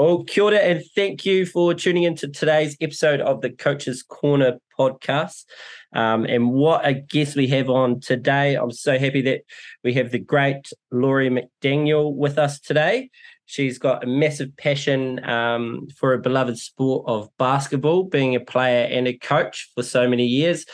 Oh, kia ora, and thank you for tuning into today's episode of the Coach's Corner podcast. Um, and what a guest we have on today. I'm so happy that we have the great Lori McDaniel with us today. She's got a massive passion um, for a beloved sport of basketball, being a player and a coach for so many years.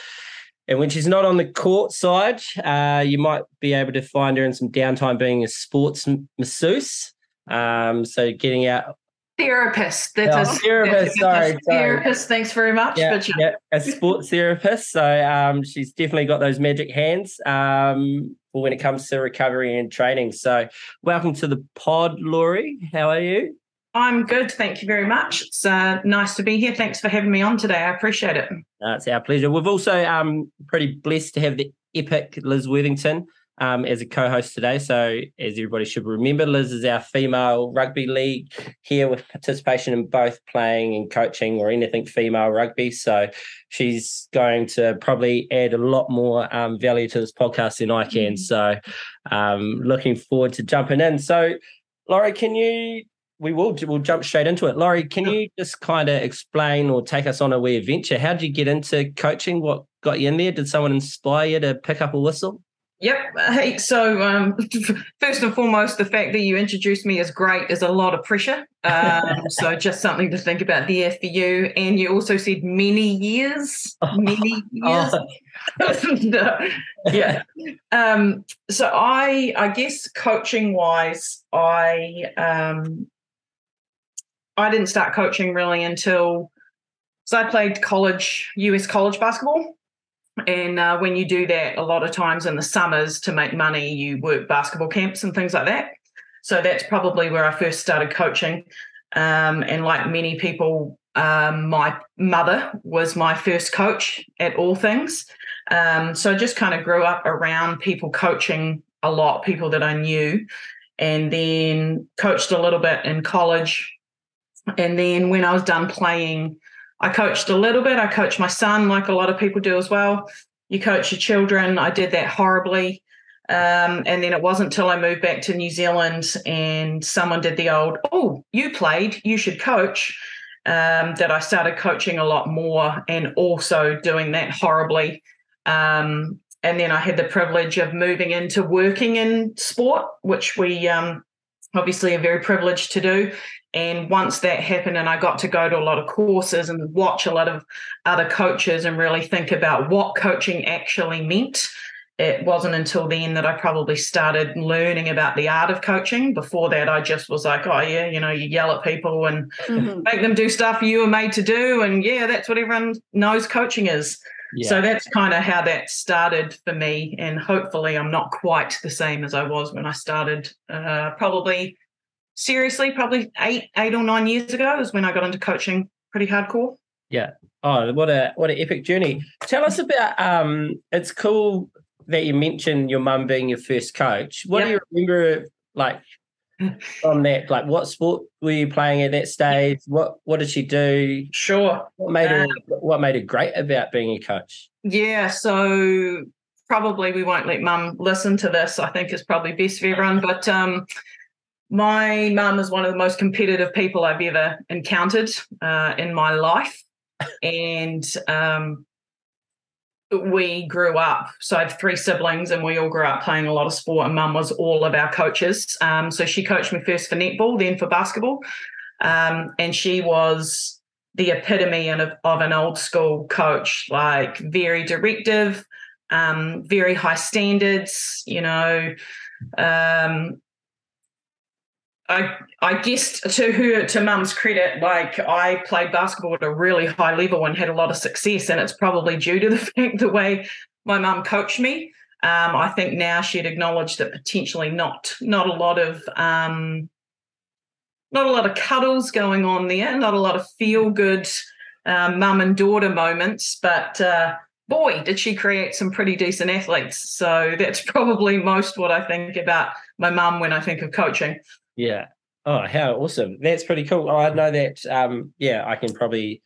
And when she's not on the court side, uh, you might be able to find her in some downtime being a sports masseuse. Um, so getting out therapist. That's a therapist. Sorry, sorry, therapist. Thanks very much. Yeah, but yeah, a sports therapist. So um, she's definitely got those magic hands um, when it comes to recovery and training. So welcome to the pod, Lori. How are you? I'm good. Thank you very much. It's uh, nice to be here. Thanks for having me on today. I appreciate it. Uh, it's our pleasure. We've also um pretty blessed to have the epic Liz Worthington um, as a co-host today. So, as everybody should remember, Liz is our female rugby league here with participation in both playing and coaching or anything female rugby. So, she's going to probably add a lot more um, value to this podcast than I can. Mm. So, um, looking forward to jumping in. So, Lori, can you we will we'll jump straight into it. Lori, can you just kind of explain or take us on a wee adventure? How did you get into coaching? What got you in there? Did someone inspire you to pick up a whistle? Yep. Hey, so um, first and foremost, the fact that you introduced me as great is a lot of pressure. Um, so just something to think about there for you. And you also said many years, many years. Oh. yeah. Um, so I, I guess coaching wise, I um, I didn't start coaching really until so I played college US college basketball. And uh, when you do that, a lot of times in the summers to make money, you work basketball camps and things like that. So that's probably where I first started coaching. Um, and like many people, um, my mother was my first coach at all things. Um, so I just kind of grew up around people coaching a lot, people that I knew, and then coached a little bit in college and then when I was done playing, I coached a little bit. I coached my son, like a lot of people do as well. You coach your children. I did that horribly. Um, and then it wasn't until I moved back to New Zealand and someone did the old, oh, you played, you should coach, um, that I started coaching a lot more and also doing that horribly. Um, and then I had the privilege of moving into working in sport, which we um, obviously are very privileged to do. And once that happened, and I got to go to a lot of courses and watch a lot of other coaches and really think about what coaching actually meant. It wasn't until then that I probably started learning about the art of coaching. Before that, I just was like, oh, yeah, you know, you yell at people and mm-hmm. make them do stuff you were made to do. And yeah, that's what everyone knows coaching is. Yeah. So that's kind of how that started for me. And hopefully, I'm not quite the same as I was when I started, uh, probably seriously, probably eight, eight or nine years ago is when I got into coaching pretty hardcore. Yeah. Oh, what a what an epic journey. Tell us about um it's cool that you mentioned your mum being your first coach. What yep. do you remember like from that? Like what sport were you playing at that stage? What what did she do? Sure. What made her um, what made her great about being a coach? Yeah, so probably we won't let mum listen to this. I think is probably best for everyone. But um my mum is one of the most competitive people I've ever encountered uh, in my life. And um, we grew up. So I have three siblings, and we all grew up playing a lot of sport. And mum was all of our coaches. Um, so she coached me first for netball, then for basketball. Um, and she was the epitome of, of an old school coach, like very directive, um, very high standards, you know. Um, I I guess to her to mum's credit, like I played basketball at a really high level and had a lot of success, and it's probably due to the fact the way my mum coached me. Um, I think now she'd acknowledge that potentially not not a lot of um, not a lot of cuddles going on there, not a lot of feel good um, mum and daughter moments, but uh, boy, did she create some pretty decent athletes. So that's probably most what I think about my mum when I think of coaching. Yeah. Oh, how awesome. That's pretty cool. Oh, I know that um yeah, I can probably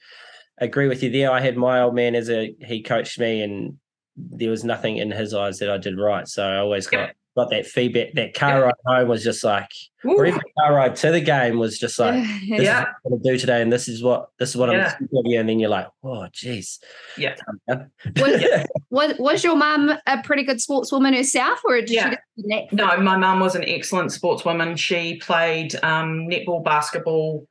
agree with you there. I had my old man as a he coached me and there was nothing in his eyes that I did right. So I always got got that feedback. That car ride home was just like, or even car ride to the game was just like, this Yeah. is what I'm gonna do today, and this is what this is what Yeah. I'm you, and then you're like, oh, jeez. Yeah. Was, was, was your mum a pretty good sportswoman herself, or did Yeah. she? No, my mum was an excellent sportswoman. She played um, netball, basketball,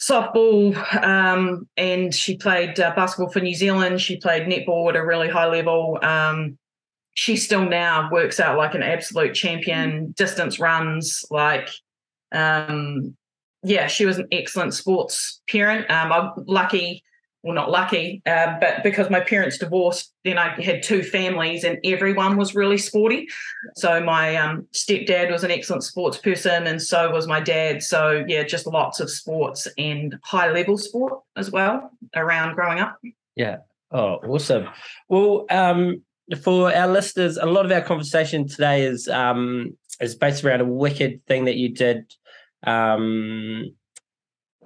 softball, um, and she played uh, basketball for New Zealand. She played netball at a really high level. Um, she still now works out like an absolute champion, distance runs, like, um, yeah, she was an excellent sports parent. Um, I'm lucky, well, not lucky, uh, but because my parents divorced, then I had two families and everyone was really sporty. So my um, stepdad was an excellent sports person, and so was my dad. So yeah, just lots of sports and high level sport as well around growing up. Yeah. Oh, awesome. Well, um, for our listeners, a lot of our conversation today is um, is based around a wicked thing that you did. Um,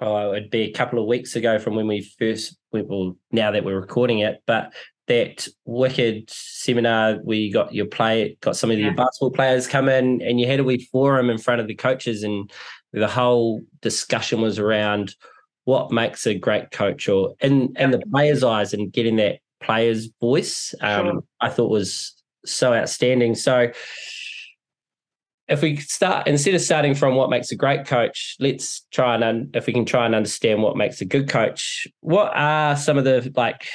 oh, it'd be a couple of weeks ago from when we first, well, now that we're recording it, but that wicked seminar where you got your play, got some of your basketball players come in, and you had a wee forum in front of the coaches, and the whole discussion was around what makes a great coach or in in the players' eyes and getting that player's voice um, Sure. I thought was so outstanding. So if we start instead of starting from what makes a great coach, let's try and un, if we can try and understand what makes a good coach. What are some of the like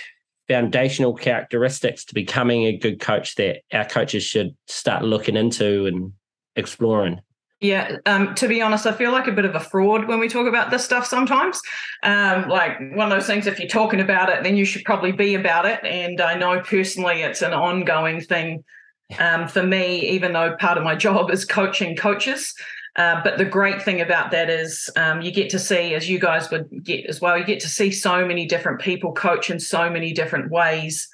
foundational characteristics to becoming a good coach that our coaches should start looking into and exploring? Yeah, um, to be honest, I feel like a bit of a fraud when we talk about this stuff sometimes. Um, like one of those things, if you're talking about it, then you should probably be about it. And I know personally it's an ongoing thing um, for me, even though part of my job is coaching coaches. Uh, but the great thing about that is um, you get to see, as you guys would get as well, you get to see so many different people coach in so many different ways.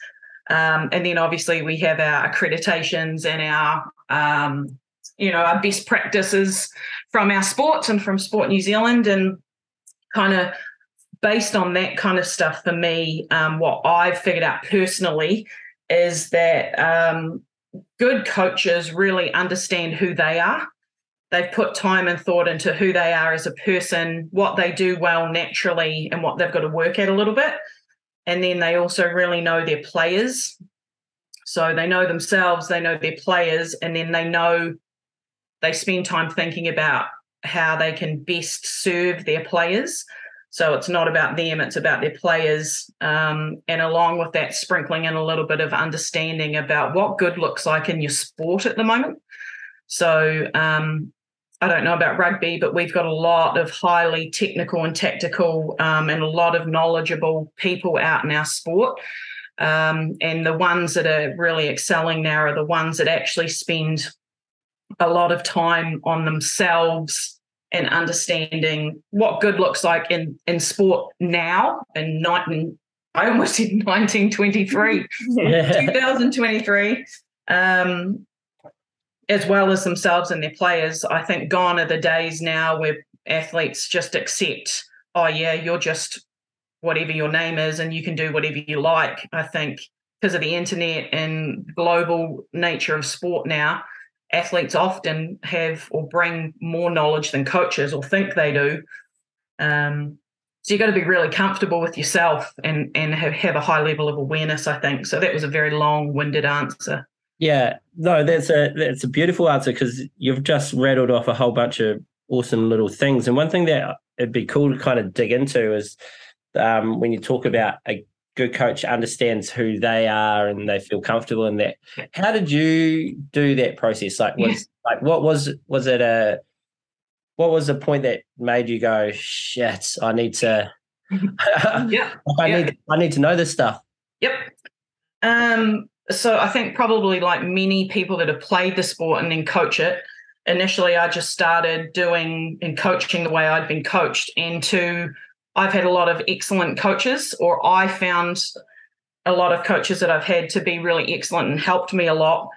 Um, and then obviously we have our accreditations and our um, you know our best practices from our sports and from sport new zealand and kind of based on that kind of stuff for me um, what i've figured out personally is that um, good coaches really understand who they are. They've put time and thought into who they are as a person what they do well naturally and what they've got to work at a little bit. And then they also really know their players. So they know themselves they know their players and then they know they spend time thinking about how they can best serve their players. So it's not about them, it's about their players. Um, and along with that, sprinkling in a little bit of understanding about what good looks like in your sport at the moment. So um, I don't know about rugby, but we've got a lot of highly technical and tactical um, and a lot of knowledgeable people out in our sport. Um, and the ones that are really excelling now are the ones that actually spend a lot of time on themselves and understanding what good looks like in in sport now and 19 I almost said 1923 2023 um as well as themselves and their players. I think gone are the days now where athletes just accept oh yeah you're just whatever your name is and you can do whatever you like. I think because of the internet and global nature of sport now athletes often have or bring more knowledge than coaches or think they do. Um, so you've got to be really comfortable with yourself and and have, have a high level of awareness, I think. So that was a very long-winded answer. Yeah, no, that's a that's a beautiful answer because you've just rattled off a whole bunch of awesome little things. And one thing that it'd be cool to kind of dig into is um, when you talk about a good coach understands who they are and they feel comfortable in that. How did you do that process? Like, was Yes. like what was was it a what was the point that made you go shit? I need to. Yeah. I Yeah. need I need to know this stuff. Yep. Um, so I think probably like many people that have played the sport and then coach it, initially I just started doing and coaching the way I'd been coached. And two, I've had a lot of excellent coaches, or I found a lot of coaches that I've had to be really excellent and helped me a lot.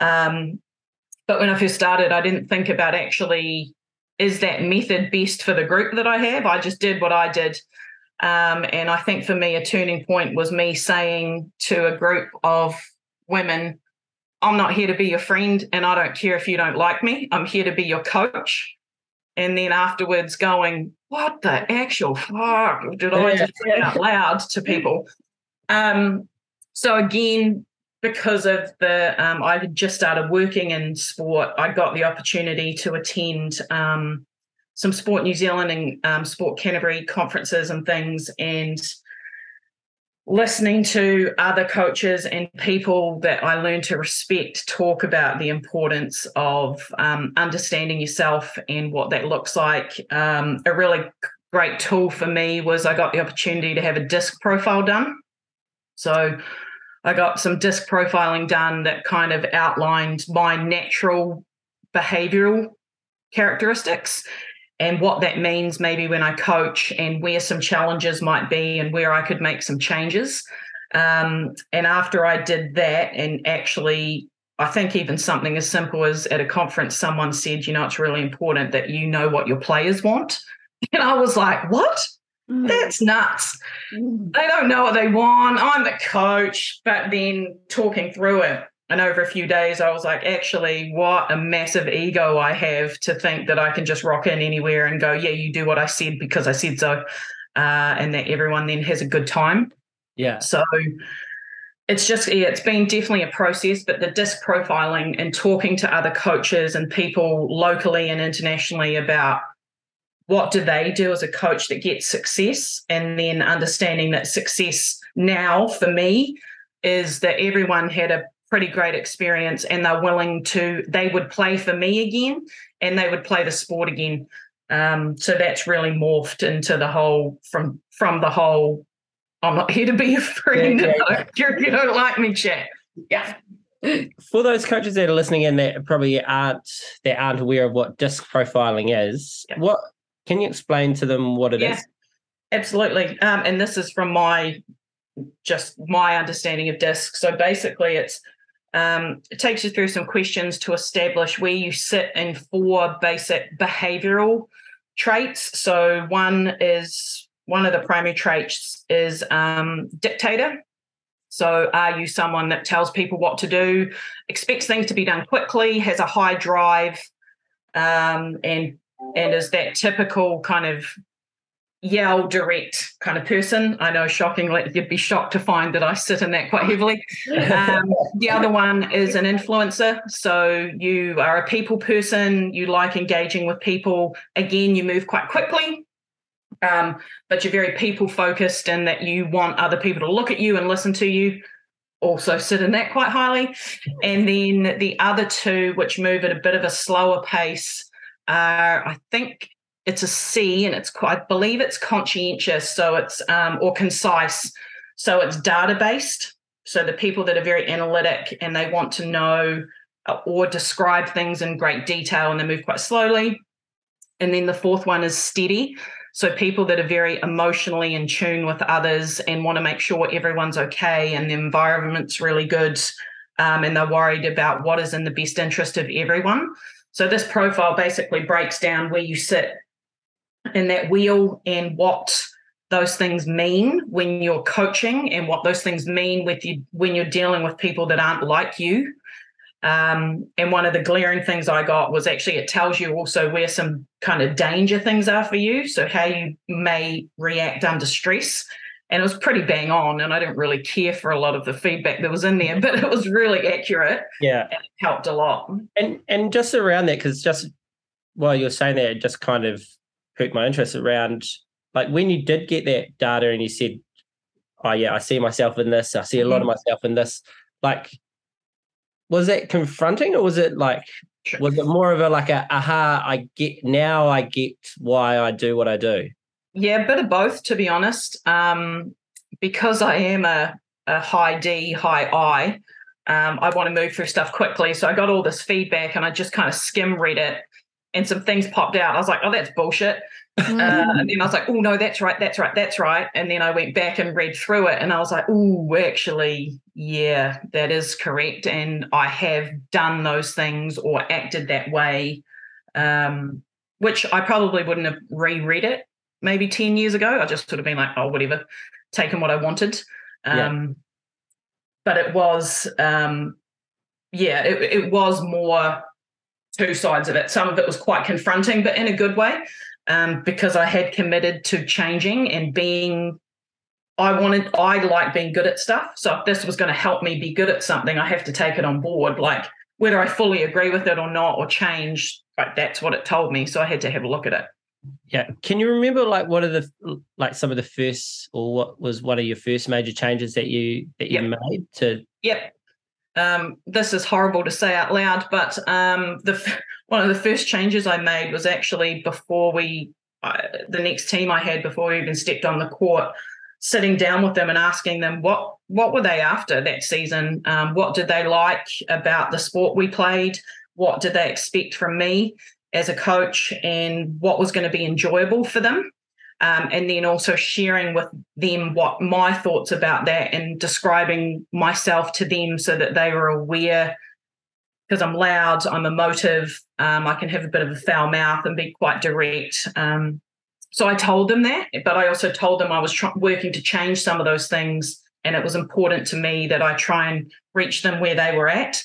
Um, but when I first started, I didn't think about actually is that method best for the group that I have. I just did what I did. Um, and I think for me, a turning point was me saying to a group of women, I'm not here to be your friend and I don't care if you don't like me. I'm here to be your coach. And then afterwards going, what the actual fuck? Did I just say out loud to people? Um, so again, because of the um, I had just started working in sport, I got the opportunity to attend um, some Sport New Zealand and um, Sport Canterbury conferences and things, and listening to other coaches and people that I learned to respect talk about the importance of um, understanding yourself and what that looks like. Um, a really great tool for me was I got the opportunity to have a disc profile done. So I got some disc profiling done that kind of outlined my natural behavioral characteristics and what that means maybe when I coach and where some challenges might be and where I could make some changes. Um, and after I did that, and actually, I think even something as simple as at a conference, someone said, you know, it's really important that you know what your players want. And I was like, what? Mm. That's nuts. Mm. They don't know what they want. I'm the coach. But then talking through it, and over a few days, I was like, actually, what a massive ego I have to think that I can just rock in anywhere and go, yeah, you do what I said because I said so. Uh, and that everyone then has a good time. Yeah. So it's just, yeah, it's been definitely a process, but the disc profiling and talking to other coaches and people locally and internationally about what do they do as a coach that gets success and then understanding that success now for me is that everyone had a pretty great experience and they're willing to they would play for me again and they would play the sport again um, so that's really morphed into the whole from from the whole i'm not here to be a friend yeah, yeah, yeah. you don't like me chat yeah for those coaches that are listening in that probably aren't that aren't aware of what disc profiling is what can you explain to them what it is? Absolutely. Um, and this is from my just my understanding of DISC. So basically, it's um, it takes you through some questions to establish where you sit in four basic behavioral traits. So one is one of the primary traits is um, dictator. So are you someone that tells people what to do, expects things to be done quickly, has a high drive, um, and and is that typical kind of yell direct kind of person. I know shockingly, you'd be shocked to find that I sit in that quite heavily. Um, the other one is an influencer. So you are a people person, you like engaging with people. Again, you move quite quickly. Um, but you're very people focused and that you want other people to look at you and listen to you also sit in that quite highly and then the other two which move at a bit of a slower pace are I think it's a C, and it's I believe it's conscientious, so it's um, or concise, so it's data based. So the people that are very analytic and they want to know uh, or describe things in great detail, and they move quite slowly. And then the fourth one is steady. So people that are very emotionally in tune with others and want to make sure everyone's okay and the environment's really good, um, and they're worried about what is in the best interest of everyone. So this profile basically breaks down where you sit in that wheel and what those things mean when you're coaching and what those things mean with you when you're dealing with people that aren't like you. Um, and one of the glaring things I got was actually it tells you also where some kind of danger things are for you. So how you may react under stress and it was pretty bang on and i didn't really care for a lot of the feedback that was in there but it was really accurate yeah and it helped a lot and and just around that because just while you're saying that it just kind of piqued my interest around like when you did get that data and you said oh yeah i see myself in this i see a lot of mm-hmm. myself in this like was that confronting or was it like was it more of a like a aha i get now i get why i do what i do yeah, a bit of both, to be honest. Um, because I am a, a high D, high I, um, I want to move through stuff quickly. So I got all this feedback and I just kind of skim read it and some things popped out. I was like, oh, that's bullshit. Mm. Uh, and then I was like, oh, no, that's right, that's right, that's right. And then I went back and read through it and I was like, oh, actually, yeah, that is correct. And I have done those things or acted that way, um, which I probably wouldn't have reread it maybe 10 years ago. I just sort of been like, oh, whatever, taken what I wanted. Um, yeah. But it was, um, yeah, it, it was more two sides of it. Some of it was quite confronting, but in a good way, um, because I had committed to changing and being. I wanted, I like being good at stuff. So if this was going to help me be good at something, I have to take it on board. Like whether I fully agree with it or not, or change, like that's what it told me. So I had to have a look at it. Yeah. Can you remember like what are the like some of the first or what was one of your first major changes that you that you Yep. made to Yep. Um, this is horrible to say out loud, but um, the one of the first changes I made was actually before we, uh, the next team I had before we even stepped on the court, sitting down with them and asking them what what were they after that season? Um, what did they like about the sport we played? What did they expect from me as a coach, and what was going to be enjoyable for them? Um, and then also sharing with them what my thoughts about that and describing myself to them so that they were aware because I'm loud, I'm emotive, um, I can have a bit of a foul mouth and be quite direct. Um, so I told them that, but I also told them I was working to change some of those things, and it was important to me that I try and reach them where they were at.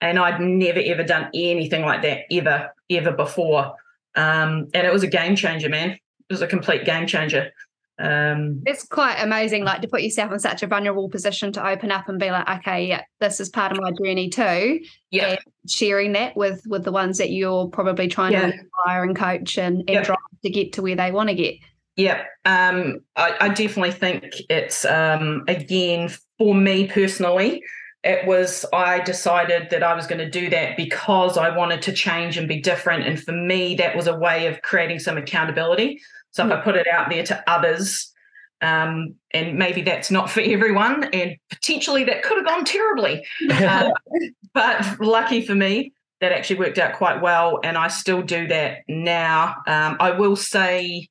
And I'd never ever done anything like that ever, ever before. Um, and it was a game changer, man was a complete game changer. Um, It's quite amazing, like to put yourself in such a vulnerable position to open up and be like, okay, yeah, this is part of my journey too. yeah, sharing that with with the ones that you're probably trying Yeah. to inspire and coach and, and Yeah. drive to get to where they want to get. yeah. Um, I, I definitely think it's um, again for me personally. It was I decided that I was going to do that because I wanted to change and be different, and for me that was a way of creating some accountability. So if I put it out there to others, um, and maybe that's not for everyone, and potentially that could have gone terribly. Um, but lucky for me, that actually worked out quite well, and I still do that now. Um, I will say,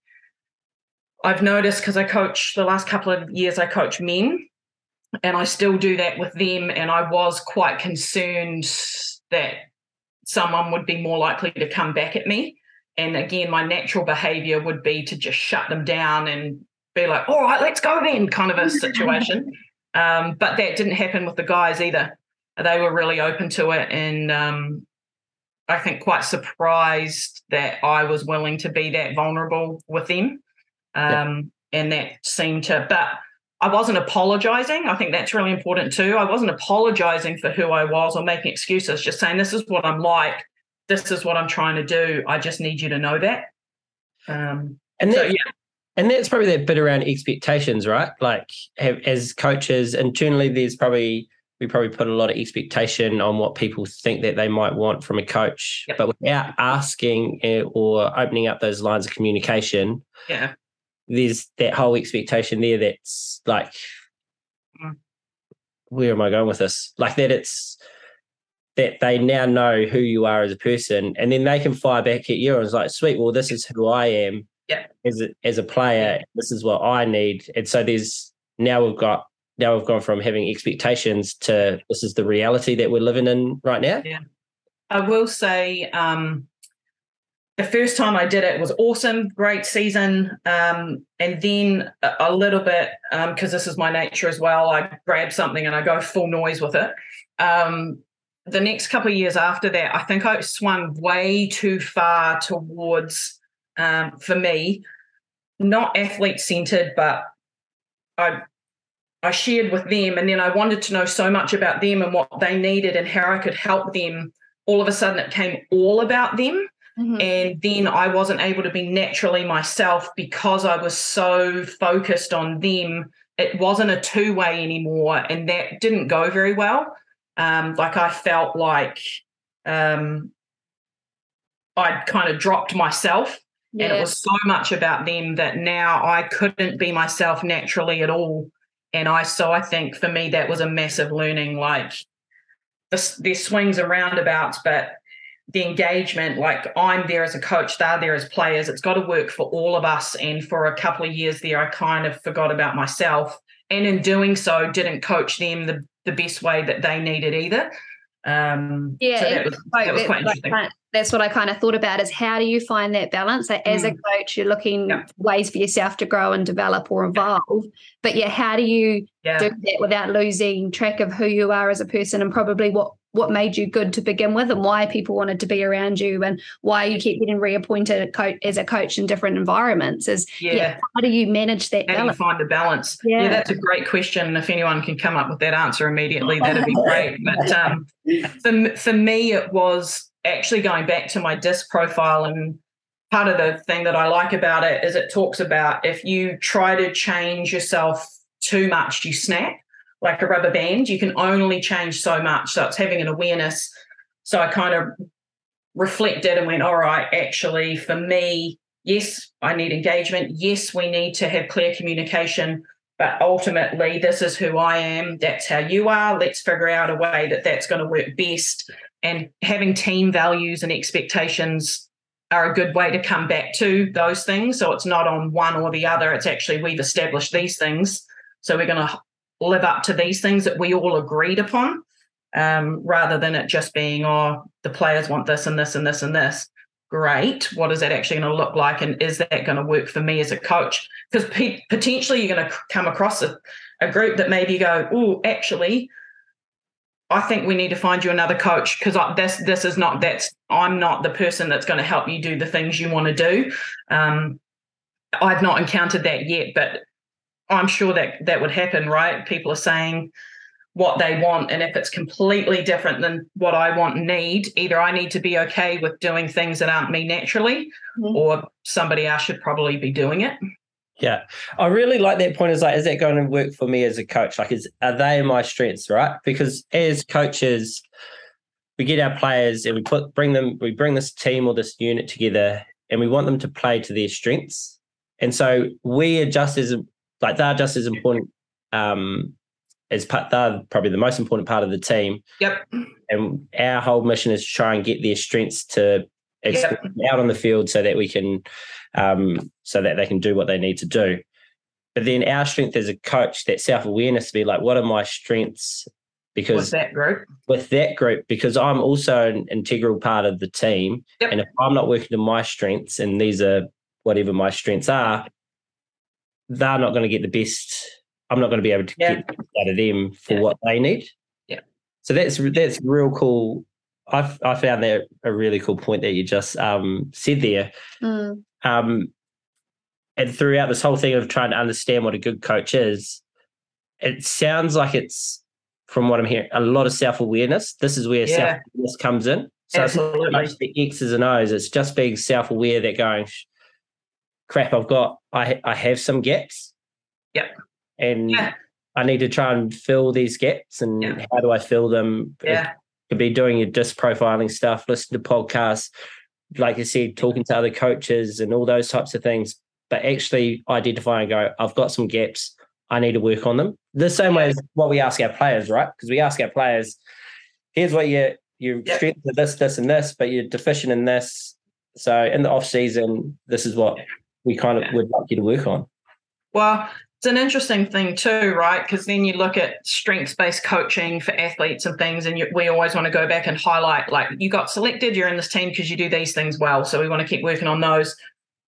I've noticed because I coach the last couple of years, I coach men, and I still do that with them. And I was quite concerned that someone would be more likely to come back at me. And again, my natural behavior would be to just shut them down and be like, all right, let's go then, kind of a situation. um, but that didn't happen with the guys either. They were really open to it. And um, I think quite surprised that I was willing to be that vulnerable with them. Um, And that seemed to, but I wasn't apologizing. I think that's really important too. I wasn't apologizing for who I was or making excuses, just saying, this is what I'm like. This is what I'm trying to do. I just need you to know that. Um, and so, that, yeah, and that's probably that bit around expectations, right? Like have, as coaches internally, there's probably we probably put a lot of expectation on what people think that they might want from a coach, Yep. but without asking eh, or opening up those lines of communication, yeah, there's that whole expectation there that's like Mm. where am i going with this like that it's that they now know who you are as a person and then they can fire back at you and it's like sweet well this is who i am Yeah. as a, as a player this is what i need and so there's now we've got now we've gone from having expectations to this is the reality that we're living in right now Yeah, I will say um, the first time I did it was awesome, great season. Um, and then a, little bit, because this is my nature as well, I grab something and I go full noise with it. Um, the next couple of years after that, I think I swung way too far towards, um, for me, not athlete centered, but I I shared with them, and then I wanted to know so much about them and what they needed and how I could help them. All of a sudden, it came all about them. Mhm. And then I wasn't able to be naturally myself because I was so focused on them. It wasn't a two way anymore. And that didn't go very well. Um, like I felt like um, I'd kind of dropped myself and it was so much about them that now I couldn't be myself naturally at all. And I so I think for me that was a massive learning. Like this, there's swings and roundabouts, but the engagement, like I'm there as a coach, they're there as players. It's got to work for all of us. And for a couple of years there, I kind of forgot about myself, and in doing so, didn't coach them the the best way that they need it either. Um, Yeah, so that was that was quite interesting. that's what I kind of thought about is how do you find that balance? Like, as a coach, you're looking Yeah. ways for yourself to grow and develop or evolve. But yeah, how do you Yeah. do that without losing track of who you are as a person and probably what what made you good to begin with and why people wanted to be around you and why you keep getting reappointed as a coach in different environments is yeah, yeah how do you manage that how balance? do you find the balance yeah. yeah. that's a great question and if anyone can come up with that answer immediately that'd be great but um, for, for me it was actually going back to my disc profile and part of the thing that i like about it is it talks about if you try to change yourself too much you snap like a rubber band. You can only change so much. So it's having an awareness. So I kind of reflected and went, all right, actually, for me, yes, I need engagement. Yes, we need to have clear communication. But ultimately, this is who I am. That's how you are. Let's figure out a way that that's going to work best. And having team values and expectations are a good way to come back to those things. So it's not on one or the other. It's actually we've established these things. So we're going to live up to these things that we all agreed upon, um, rather than it just being, oh, the players want this and this and this and this. Great. What is that actually going to look like? And is that going to work for me as a coach? Because pe- potentially you're going to come across a, a group that maybe go, oh, actually, I think we need to find you another coach because this this is not that's I'm not the person that's going to help you do the things you want to do. Um, I've not encountered that yet, but I'm sure that that would happen, right? People are saying what they want. And if it's completely different than what I want and need, either I need to be okay with doing things that aren't me naturally, mm-hmm. or somebody else should probably be doing it. Yeah. I really like that point. Is like, is that going to work for me as a coach? Like, is are they my strengths, right? Because as coaches, we get our players and we put bring them, we bring this team or this unit together and we want them to play to their strengths. And so we adjust as like they're just as important um, as part. They're probably the most important part of the team. Yep. And our whole mission is to try and get their strengths to yep. out on the field so that we can, um, so that they can do what they need to do. But then our strength as a coach, that self awareness to be like, what are my strengths? Because with that group, with that group, because I'm also an integral part of the team, yep. and if I'm not working to my strengths, and these are whatever my strengths are, they're not going to get the best. I'm not going to be able to yeah. get out of them for yeah. what they need. Yeah. So that's that's real cool. I I found that a really cool point that you just um, said there. Mm. Um, and throughout this whole thing of trying to understand what a good coach is, it sounds like it's from what I'm hearing a lot of self awareness. This is where yeah. self awareness comes in. So Absolutely. it's not much the X's and O's. It's just being self aware that going, crap, I've got I I have some gaps. Yep. And yeah. I need to try and fill these gaps. And yeah. how do I fill them? Yeah. It could be doing your disc profiling stuff, listen to podcasts, like you said, talking to other coaches and all those types of things. But actually identify and go, I've got some gaps. I need to work on them. The same way as what we ask our players, right? Because we ask our players, here's what you you're yep. strength this, this, and this, but you're deficient in this. So in the off season, this is what we kind of yeah. would like you to work on. Well, it's an interesting thing too, right? Because then you look at strengths based coaching for athletes and things, and you, we always want to go back and highlight like you got selected, you're in this team because you do these things well. So we want to keep working on those.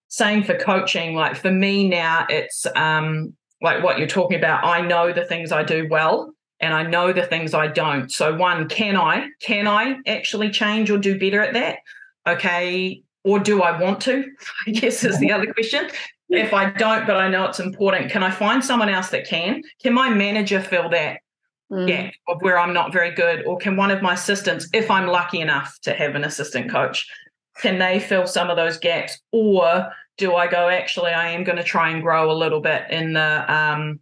Same for coaching. Like for me now, it's um, like what you're talking about. I know the things I do well, and I know the things I don't. So one, can I can I actually change or do better at that? Okay, or do I want to? I guess is the other question. If I don't, but I know it's important, can I find someone else that can? Can my manager fill that mm. gap of where I'm not very good? Or can one of my assistants, if I'm lucky enough to have an assistant coach, can they fill some of those gaps? Or do I go, actually, I am going to try and grow a little bit in the um,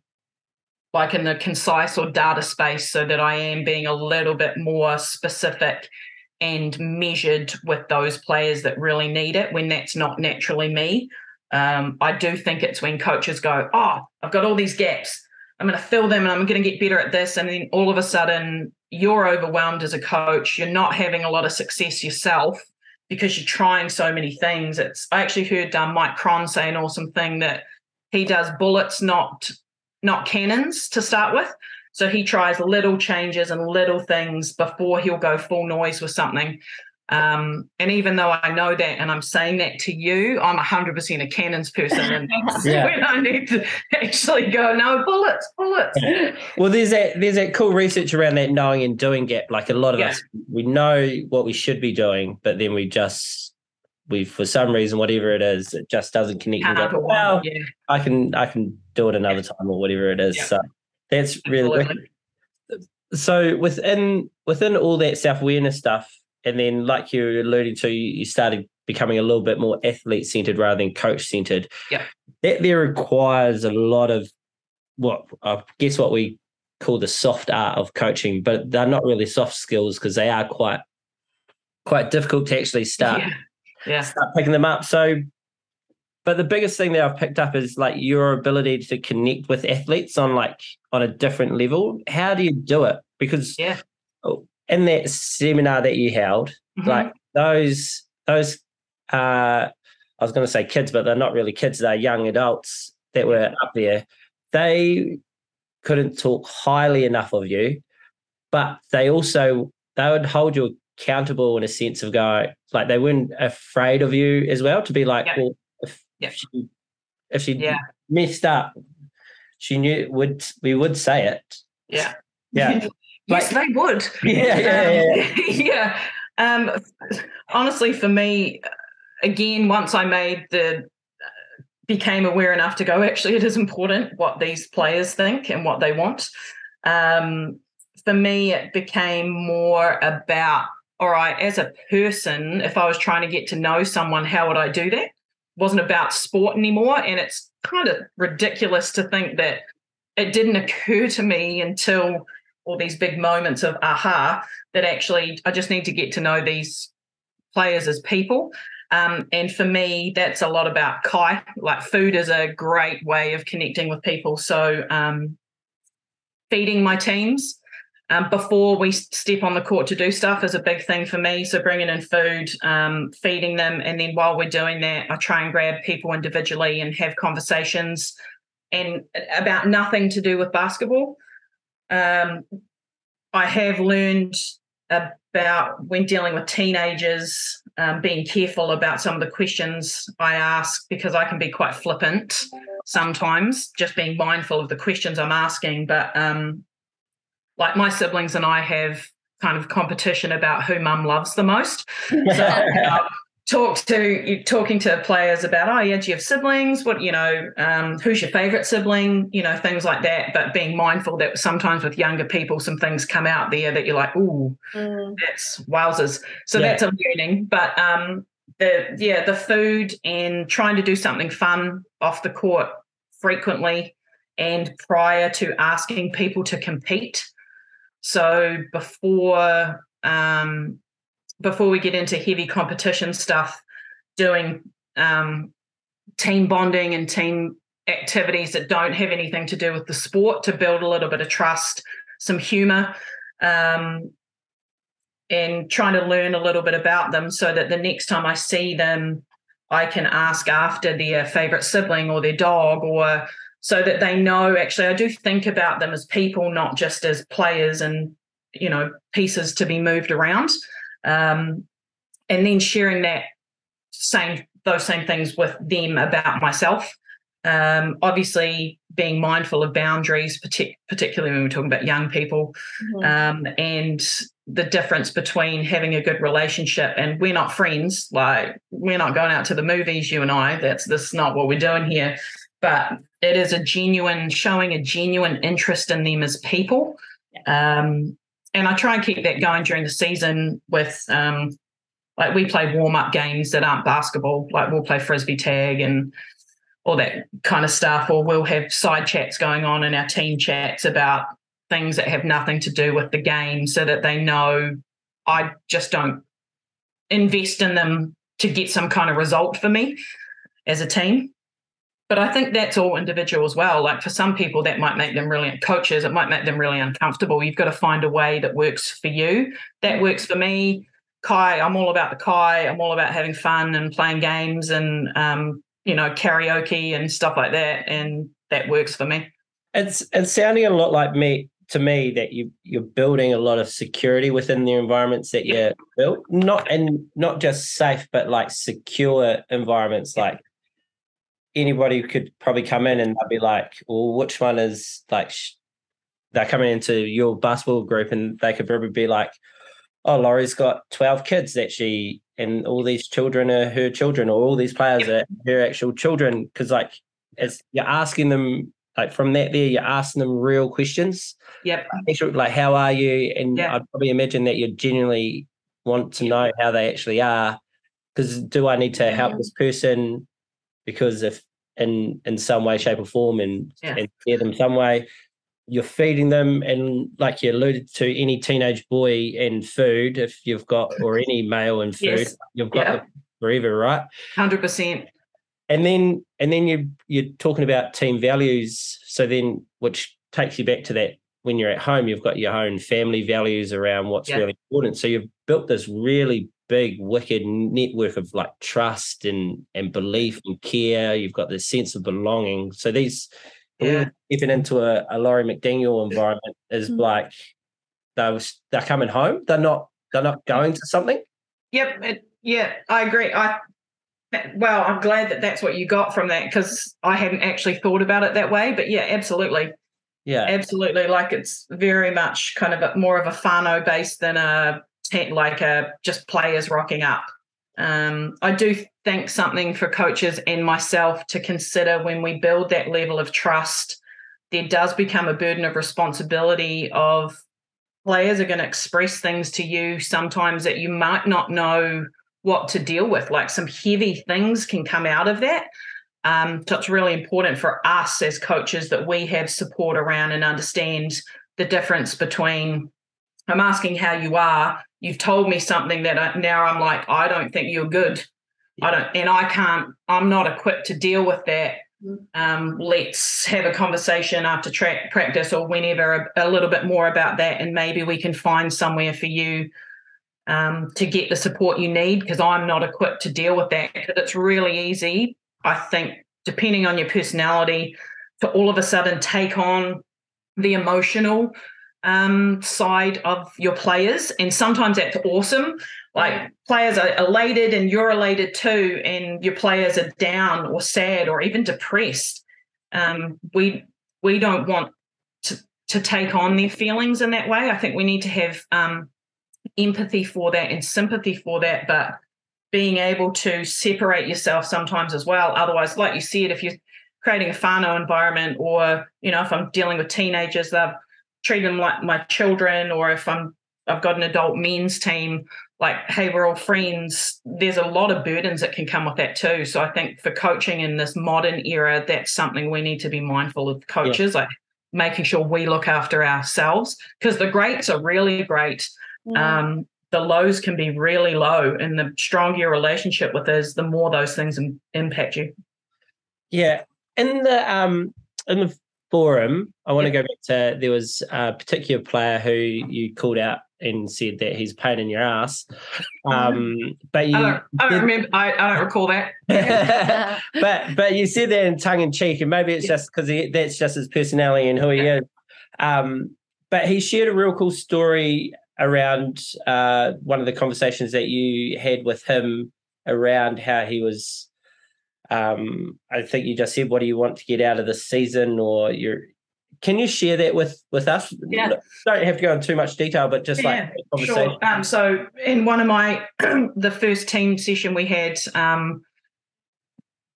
like in the concise or data space so that I am being a little bit more specific and measured with those players that really need it when that's not naturally me. Um, I do think it's when coaches go, Oh, I've got all these gaps. I'm going to fill them and I'm going to get better at this. And then all of a sudden, you're overwhelmed as a coach. You're not having a lot of success yourself because you're trying so many things. It's I actually heard um, Mike Cron say an awesome thing that he does bullets, not not cannons to start with. So he tries little changes and little things before he'll go full noise with something. Um, and even though I know that and I'm saying that to you, I'm 100% a cannons person. And yeah. when I need to actually go, no, bullets, bullets. well, there's that, there's that cool research around that knowing and doing gap. Like a lot of yeah. us, we know what we should be doing, but then we just, we, for some reason, whatever it is, it just doesn't connect. And go, well, yeah. I can, I can do it another time or whatever it is. So that's really good. So within, within all that self-awareness stuff, and then like you alluded to, you started becoming a little bit more athlete centered rather than coach centered. Yeah, that there requires a lot of what I guess what we call the soft art of coaching, but they're not really soft skills because they are quite quite difficult to actually start yeah. yeah. start picking them up. So but the biggest thing that I've picked up is like your ability to connect with athletes on like on a different level. How do you do it? Because yeah, in that seminar that you held, mm-hmm. like those those uh I was going to say kids, but they're not really kids. They're young adults that were up there. They couldn't talk highly enough of you, but they also they would hold you accountable in a sense of going like they weren't afraid of you as well to be like, well, if, she if she yeah. messed up, she knew would we would say it. Yeah. Yeah. Yes, they would. Yeah, yeah, yeah. yeah. Um, honestly, for me, again, once I made the became aware enough to go, actually, it is important what these players think and what they want. Um, for me, it became more about all right, as a person, if I was trying to get to know someone, how would I do that? Wasn't about sport anymore. And it's kind of ridiculous to think that it didn't occur to me until all these big moments of aha that actually I just need to get to know these players as people. Um, and for me, that's a lot about Kai. Like food is a great way of connecting with people. So um, feeding my teams um, before we step on the court to do stuff is a big thing for me. So bringing in food, um, feeding them, and then while we're doing that, I try and grab people individually and have conversations and about nothing to do with basketball um, I have learned about when dealing with teenagers, um, being careful about some of the questions I ask because I can be quite flippant sometimes, just being mindful of the questions I'm asking. But um, like my siblings and I have kind of competition about who mum loves the most. So uh, talk to talking to players about oh yeah do you have siblings what you know um, who's your favorite sibling you know things like that but being mindful that sometimes with younger people some things come out there that you're like ooh mm. that's wowzers so yeah. that's a learning but um the yeah the food and trying to do something fun off the court frequently and prior to asking people to compete so before um before we get into heavy competition stuff, doing um, team bonding and team activities that don't have anything to do with the sport to build a little bit of trust, some humor, um, and trying to learn a little bit about them so that the next time I see them, I can ask after their favorite sibling or their dog or so that they know actually I do think about them as people, not just as players and you know pieces to be moved around um, and then sharing that same those same things with them about myself. Um, obviously, being mindful of boundaries, partic- particularly when we're talking about young people, mm-hmm. um, and the difference between having a good relationship and we're not friends. Like we're not going out to the movies, you and I. That's this is not what we're doing here. But it is a genuine showing a genuine interest in them as people. Um, and I try and keep that going during the season with um, like we play warm up games that aren't basketball. Like we'll play frisbee tag and all that kind of stuff, or we'll have side chats going on in our team chats about things that have nothing to do with the game, so that they know I just don't invest in them to get some kind of result for me as a team. But I think that's all individual as well. Like for some people, that might make them really coaches. It might make them really uncomfortable. You've got to find a way that works for you. That works for me. Kai, I'm all about the Kai. I'm all about having fun and playing games and um, you know karaoke and stuff like that, and that works for me. It's it's sounding a lot like me to me that you you're building a lot of security within the environments that you built not and not just safe but like secure environments like anybody could probably come in and they'll be like well which one is like sh- they're coming into your basketball group and they could probably be like oh lori's got 12 kids that she and all these children are her children or all these players are her actual children because like it's you're asking them like from that there, you're asking them real questions. Yep. Like, how are you? And. I'd probably imagine that you genuinely want to know how they actually are. Because do I need to help mm-hmm. this person? Because if in in some way, shape, or form, and yeah. and care them some way, you're feeding them, and like you alluded to, any teenage boy and food, if you've got, or any male and food, yes. you've got yeah. forever, right? Hundred percent and then and then you you're talking about team values so then which takes you back to that when you're at home you've got your own family values around what's yeah. really important so you've built this really big wicked network of like trust and and belief and care you've got this sense of belonging so these yeah. stepping into a, a Lori McDaniel environment is mm-hmm. like they're they're coming home they're not they're not going to something yep it, yeah i agree i well, I'm glad that that's what you got from that because I hadn't actually thought about it that way. But yeah, absolutely. Yeah, absolutely. Like it's very much kind of a, more of a whānau base than a like a just players rocking up. Um, I do think something for coaches and myself to consider when we build that level of trust. There does become a burden of responsibility of players are going to express things to you sometimes that you might not know what to deal with. Like some heavy things can come out of that. Um, so it's really important for us as coaches that we have support around and understand the difference between I'm asking how you are. You've told me something that I, now I'm like, I don't think you're good. I don't, and I can't, I'm not equipped to deal with that. Um, let's have a conversation after track practice or whenever a, a little bit more about that. And maybe we can find somewhere for you um, to get the support you need because I'm not equipped to deal with that. Because it's really easy, I think, depending on your personality, to all of a sudden take on the emotional um, side of your players. And sometimes that's awesome. Like players are elated and you're elated too, and your players are down or sad or even depressed. Um, we we don't want to to take on their feelings in that way. I think we need to have um, empathy for that and sympathy for that, but being able to separate yourself sometimes as well. Otherwise, like you said, if you're creating a whānau environment, or you know, if I'm dealing with teenagers, they're treating them like my children, or if I'm I've got an adult men's team, like, hey, we're all friends. There's a lot of burdens that can come with that too. So I think for coaching in this modern era, that's something we need to be mindful of coaches, yeah. like making sure we look after ourselves because the greats are really great um, the lows can be really low, and the stronger your relationship with is, the more those things Im- impact you. Yeah, in the um in the forum, I want yeah. to go back to there was a particular player who you called out and said that he's pain in your ass. Um, but you, I don't, I don't remember. I, I, don't recall that. but but you said that in tongue in cheek, and maybe it's yeah. just because that's just his personality and who he yeah. is. Um, but he shared a real cool story around uh, one of the conversations that you had with him around how he was. Um, I think you just said, "What do you want to get out of this season?" Or you're. Can you share that with with us? Yeah. Don't have to go into too much detail, but just yeah, like sure. Um, so in one of my the first team session we had, um,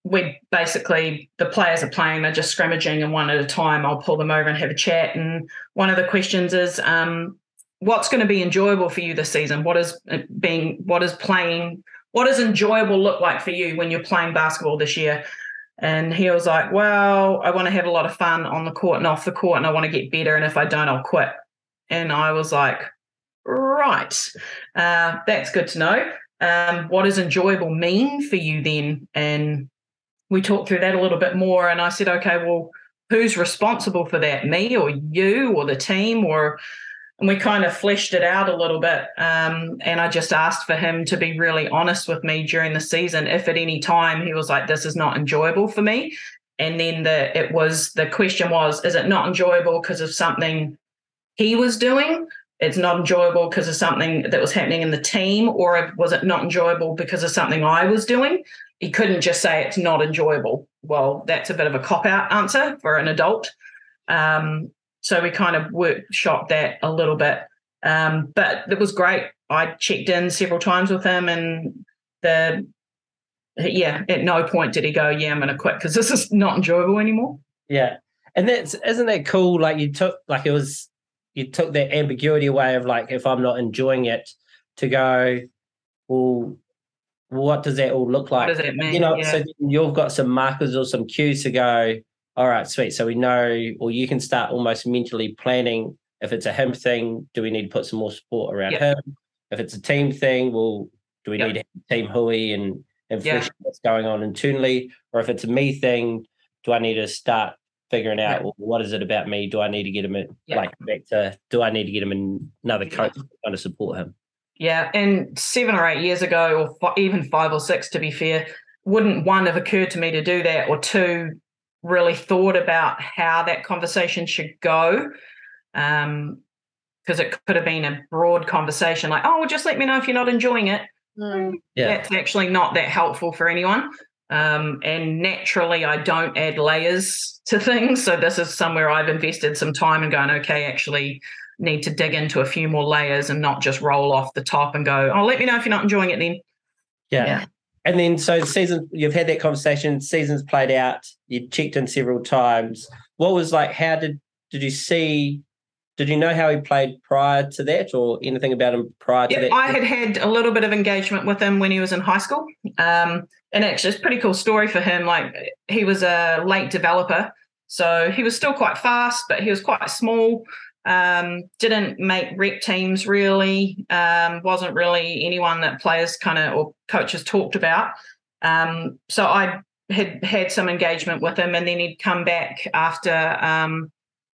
we basically the players are playing, they're just scrimmaging, and one at a time, I'll pull them over and have a chat. And one of the questions is, um, what's going to be enjoyable for you this season? What is uh, being, what is playing, what does enjoyable look like for you when you're playing basketball this year? And he was like, Well, I want to have a lot of fun on the court and off the court, and I want to get better. And if I don't, I'll quit. And I was like, Right, uh, that's good to know. Um, what does enjoyable mean for you then? And we talked through that a little bit more. And I said, Okay, well, who's responsible for that? Me or you or the team or and we kind of fleshed it out a little bit. Um, and I just asked for him to be really honest with me during the season. If at any time he was like, "This is not enjoyable for me," and then the it was the question was, "Is it not enjoyable because of something he was doing. It's not enjoyable because of something that was happening in the team, or was it not enjoyable because of something I was doing? He couldn't just say it's not enjoyable. Well, that's a bit of a cop out answer for an adult. Um, so we kind of workshopped that a little bit. Um, but it was great. I checked in several times with him, and the yeah, at no point did he go, "Yeah, I'm going to quit because this is not enjoyable anymore." Yeah, and that's isn't that cool? Like you took like it was you took that ambiguity away of like if I'm not enjoying it to go, well, what does that all look like? What does it mean? You know, yeah. so you've got some markers or some cues to go. All right, sweet. So we know, or you can start almost mentally planning if it's a him thing, do we need to put some more support around Yep. him? If it's a team thing, well, do we Yep. need team hui and and Yeah. what's going on internally? Or if it's a me thing, do I need to start figuring out Yep. well, what is it about me? Do I need to get him in like back to do I need to get him in another coach to kind of support him? Yeah, and seven or eight years ago, or fi- even five or six, to be fair, wouldn't one have occurred to me to do that, or two, really thought about how that conversation should go, because it could have been a broad conversation, like, "Oh, well, just let me know if you're not enjoying it." Mm. Yeah. That's actually not that helpful for anyone. Um, and naturally, I don't add layers to things. So this is somewhere I've invested some time and going, okay, actually need to dig into a few more layers and not just roll off the top and go, oh, let me know if you're not enjoying it then. Yeah. Yeah. And then so season you've had that conversation, seasons played out, you checked in several times. What was like how did did you see did you know how he played prior to that or anything about him prior to that? I had had a little bit of engagement with him when he was in high school. Um, and actually, it's a pretty cool story for him. Like, he was a late developer. So he was still quite fast, but he was quite small. Um, didn't make rep teams really. Um, wasn't really anyone that players kind of or coaches talked about. Um, so I had had some engagement with him, and then he'd come back after um,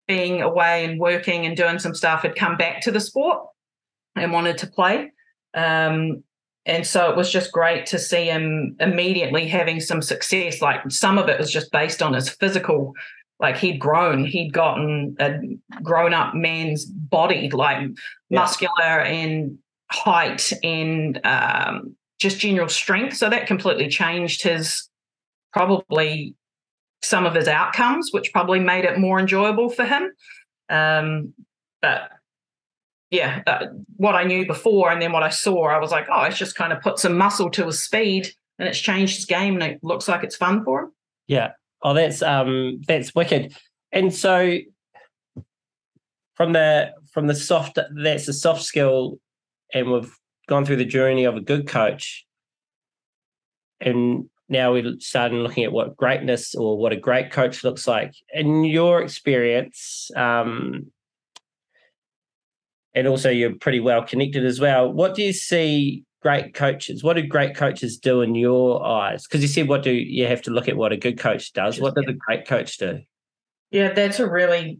being away and working and doing some stuff. Had come back to the sport and wanted to play. Um, and so it was just great to see him immediately having some success. Like some of it was just based on his physical, like he'd grown, he'd gotten a grown up man's body, like Yeah. muscular and height and um, just general strength. So that completely changed his probably some of his outcomes, which probably made it more enjoyable for him. Um, but yeah, uh, what I knew before and then what I saw, I was like, oh, it's just kind of put some muscle to his speed and it's changed his game and it looks like it's fun for him. Yeah. Oh, that's um that's wicked. And so from the from the soft that's a soft skill and we've gone through the journey of a good coach. And now we're starting looking at what greatness or what a great coach looks like. In your experience, um, and also you're pretty well connected as well. What do you see great coaches? What do great coaches do in your eyes? Because you said, what do you have to look at what a good coach does? What does a great coach do? Yeah, that's a really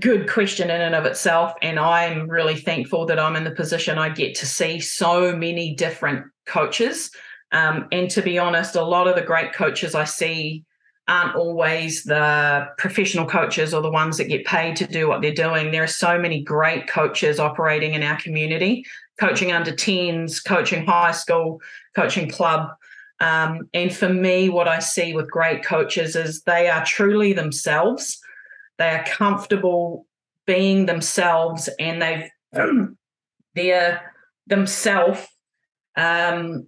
good question in and of itself. And I'm really thankful that I'm in the position I get to see so many different coaches. Um, and to be honest, a lot of the great coaches I see aren't always the professional coaches or the ones that get paid to do what they're doing. There are so many great coaches operating in our community, coaching under 10s, coaching high school, coaching club. Um, and for me, what I see with great coaches is they are truly themselves. They are comfortable being themselves and they've they're themselves um,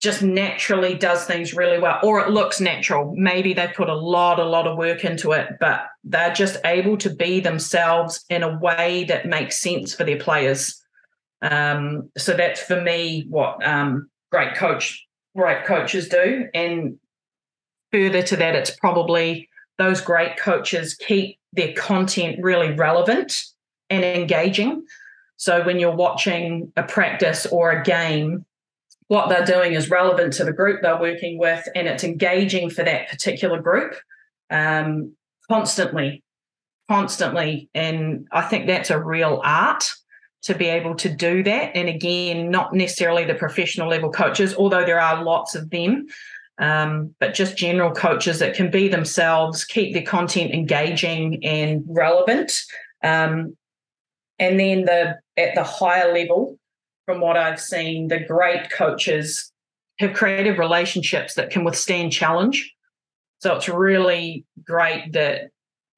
just naturally does things really well, or it looks natural. Maybe they put a lot, a lot of work into it, but they're just able to be themselves in a way that makes sense for their players. Um, so that's for me what um, great coach, great coaches do. And further to that, it's probably those great coaches keep their content really relevant and engaging. So when you're watching a practice or a game, what they're doing is relevant to the group they're working with and it's engaging for that particular group um, constantly, constantly. And I think that's a real art to be able to do that. And again, not necessarily the professional level coaches, although there are lots of them. Um, but just general coaches that can be themselves, keep their content engaging and relevant. Um, and then the at the higher level, from what I've seen, the great coaches have created relationships that can withstand challenge. So it's really great that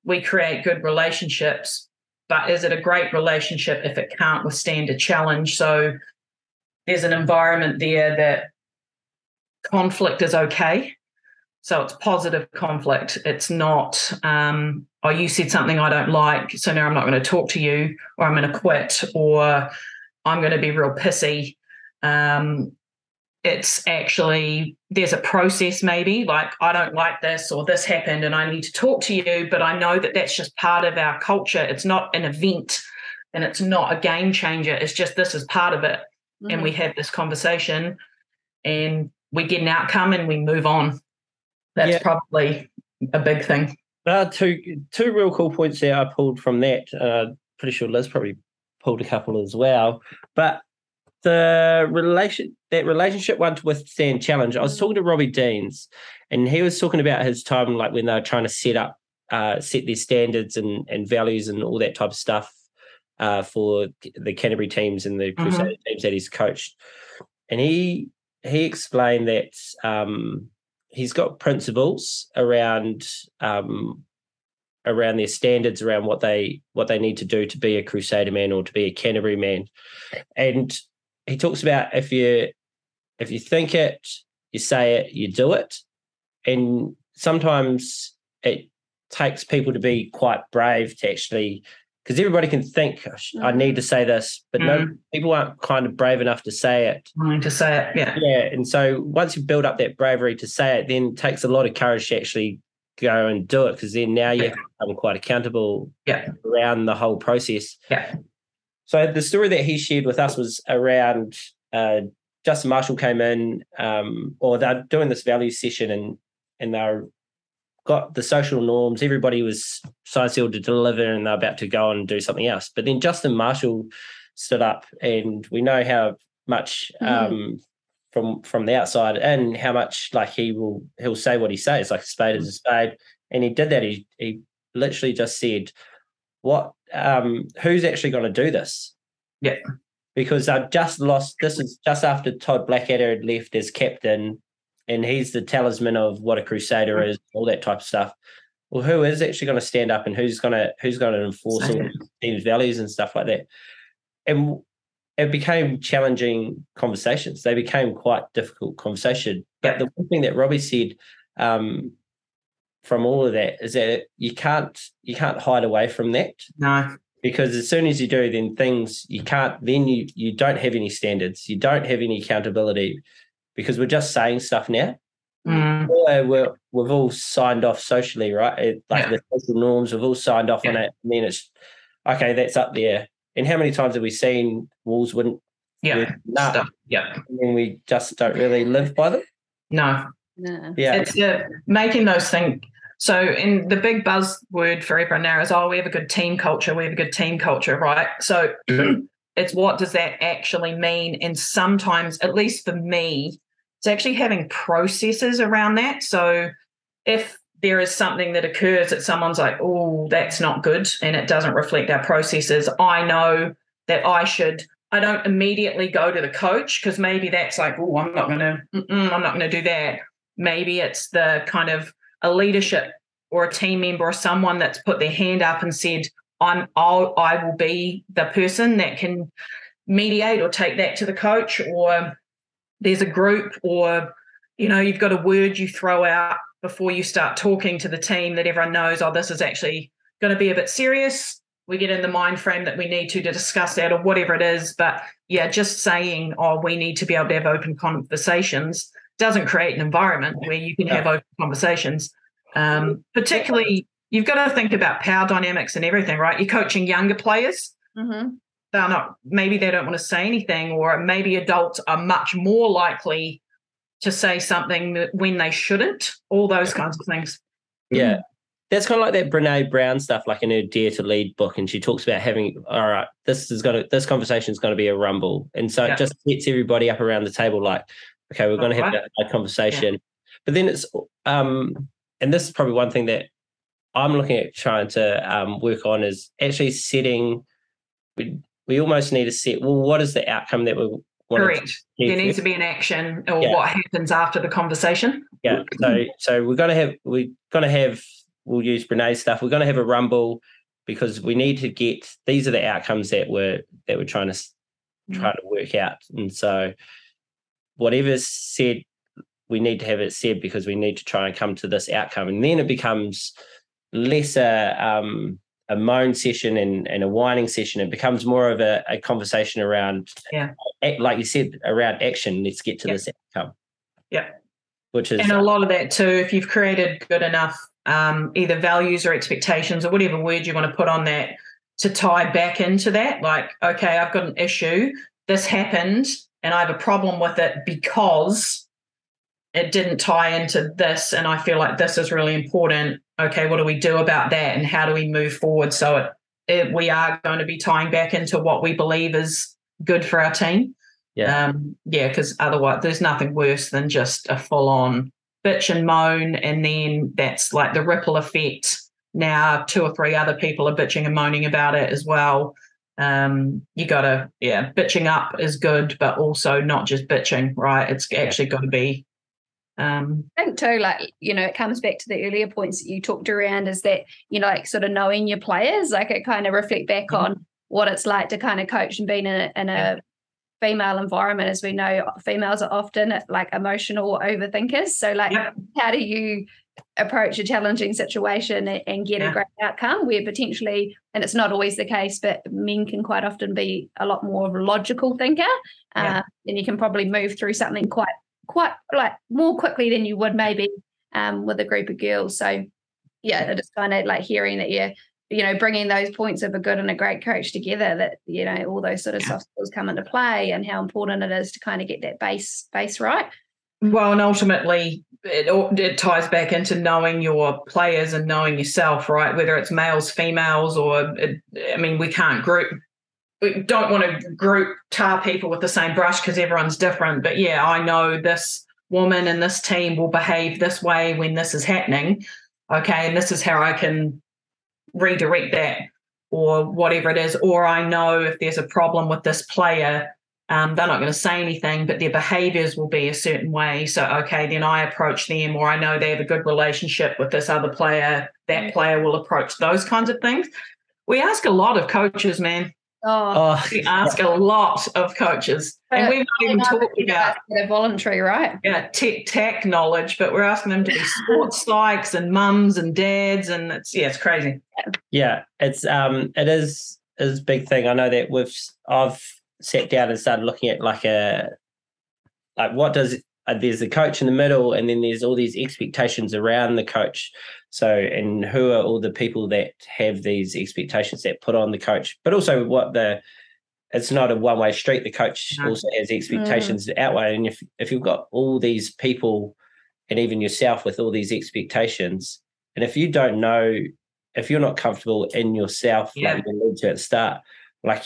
we create good relationships, but is it a great relationship if it can't withstand a challenge? So there's an environment there that conflict is okay. So it's positive conflict. It's not, um, oh, you said something I don't like, so now I'm not going to talk to you, or I'm going to quit, or I'm going to be real pissy. Um, it's actually there's a process maybe like i don't like this or this happened and i need to talk to you but i know that that's just part of our culture it's not an event and it's not a game changer it's just this is part of it mm-hmm. and we mm. have this conversation and we get an outcome and we move on that's yeah. probably a big thing there are two two real cool points there i pulled from that uh, pretty sure liz probably pulled a couple as well but the relation that relationship one to withstand challenge. I was mm. talking to Robbie Deans, and he was talking about his time, like when they were trying to set up, uh, set their standards and and values and all that type of stuff uh, for the Canterbury teams and the mm-hmm. Crusader teams that he's coached. And he he explained that um, he's got principles around um, around their standards around what they what they need to do to be a Crusader man or to be a Canterbury man, and he talks about if you if you think it, you say it, you do it, and sometimes it takes people to be quite brave to actually because everybody can think I need to say this, but mm. no people aren't kind of brave enough to say it. to say it, yeah, yeah. And so once you build up that bravery to say it, then it takes a lot of courage to actually go and do it because then now you yeah. become quite accountable yeah. around the whole process. Yeah. So the story that he shared with us was around uh, Justin Marshall came in, um, or they're doing this value session, and and they're got the social norms. Everybody was signed sealed to deliver, and they're about to go and do something else. But then Justin Marshall stood up, and we know how much mm-hmm. um, from from the outside and how much like he will he'll say what he says, like a spade is a spade, and he did that. He he literally just said, "What um, who's actually going to do this? Yeah. Because I just lost. This is just after Todd Blackadder had left as captain, and he's the talisman of what a crusader is, all that type of stuff. Well, who is actually going to stand up, and who's going to who's going to enforce all team's values and stuff like that? And it became challenging conversations. They became quite difficult conversation. But the one thing that Robbie said um, from all of that is that you can't you can't hide away from that. No. Because as soon as you do, then things you can't then you you don't have any standards, you don't have any accountability because we're just saying stuff now. Mm. We're, we've all signed off socially, right? It, like yeah. the social norms, we've all signed off yeah. on it. And then it's okay, that's up there. And how many times have we seen walls wouldn't? Yeah, nah, stuff. yeah. And then we just don't really live by them. No, no. Yeah, it's uh, making those things so, in the big buzzword for everyone now is, oh, we have a good team culture. We have a good team culture, right? So, it's what does that actually mean? And sometimes, at least for me, it's actually having processes around that. So, if there is something that occurs that someone's like, oh, that's not good, and it doesn't reflect our processes, I know that I should. I don't immediately go to the coach because maybe that's like, oh, I'm not going to, I'm not going to do that. Maybe it's the kind of a leadership or a team member or someone that's put their hand up and said, I'm I'll, I will be the person that can mediate or take that to the coach or there's a group or you know you've got a word you throw out before you start talking to the team that everyone knows oh this is actually going to be a bit serious. We get in the mind frame that we need to to discuss that or whatever it is. But yeah just saying oh we need to be able to have open conversations doesn't create an environment where you can have open conversations. Um, particularly, you've got to think about power dynamics and everything, right? You're coaching younger players. Mm-hmm. They're not, maybe they don't want to say anything, or maybe adults are much more likely to say something when they shouldn't, all those kinds of things. Yeah. That's kind of like that Brene Brown stuff, like in her Dare to Lead book, and she talks about having, all right, this is going to, this conversation is going to be a rumble, and so yeah. it just gets everybody up around the table, like, Okay, we're going to have right. that, conversation. Yeah. But then it's, um, and this is probably one thing that I'm looking at trying to um, work on is actually setting we we almost need to set well, what is the outcome that we want Correct. There needs to be an action or yeah. what happens after the conversation. Yeah. So so we're gonna have we're gonna have we'll use Brene's stuff. We're gonna have a rumble because we need to get these are the outcomes that we're that we're trying to mm. try to work out. And so whatever's said, we need to have it said because we need to try and come to this outcome. And then it becomes less a um a moan session and, and a whining session. It becomes more of a, a conversation around yeah, like you said, around action. Let's get to yep. this outcome. Yeah. Which is and a lot of that too, if you've created good enough um, either values or expectations or whatever word you want to put on that to tie back into that. Like, okay, I've got an issue. This happened and I have a problem with it because it didn't tie into this. And I feel like this is really important. Okay, what do we do about that? And how do we move forward so it, it we are going to be tying back into what we believe is good for our team? Yeah. Um, yeah, because otherwise there's nothing worse than just a full on bitch and moan, and then that's like the ripple effect. Now, two or three other people are bitching and moaning about it as well. Um, you got to, yeah, bitching up is good, but also not just bitching, right? It's actually got to be. Um, I think too, like you know, it comes back to the earlier points that you talked around. Is that you know, like sort of knowing your players, like it kind of reflect back mm-hmm. on what it's like to kind of coach and being in a, in a female environment as we know females are often like emotional overthinkers so like yep. how do you approach a challenging situation and get yeah. a great outcome where potentially and it's not always the case but men can quite often be a lot more of a logical thinker yeah. uh, and you can probably move through something quite quite like more quickly than you would maybe um, with a group of girls so yeah just kind of like hearing that you're you know bringing those points of a good and a great coach together that you know all those sort of soft skills come into play and how important it is to kind of get that base base right well and ultimately it, it ties back into knowing your players and knowing yourself right? Whether it's males females or it, i mean we can't group we don't want to group tar people with the same brush because everyone's different. But yeah i know this woman and this team will behave this way when this is happening okay? And this is how i can redirect that or whatever it is. Or I know if there's a problem with this player, um, they're not going to say anything, but their behaviors will be a certain way. So, okay, then I approach them, or I know they have a good relationship with this other player. That player will approach those kinds of things. We ask a lot of coaches, man. Oh, we ask a lot of coaches, but and we've not even talked about they're voluntary, right? Yeah, tech tech knowledge, but we're asking them to be sports psychs and mums and dads, and it's yeah, it's crazy. Yeah, it's um, it is is a big thing. I know that we've I've sat down and started looking at like a like what does uh, there's the coach in the middle, and then there's all these expectations around the coach. So, and who are all the people that have these expectations that put on the coach, but also what the it's not a one way street. The coach also has expectations mm. outweigh, and if if you've got all these people, and even yourself with all these expectations, and if you don't know, if you're not comfortable in yourself, yeah. like you need to at the start, like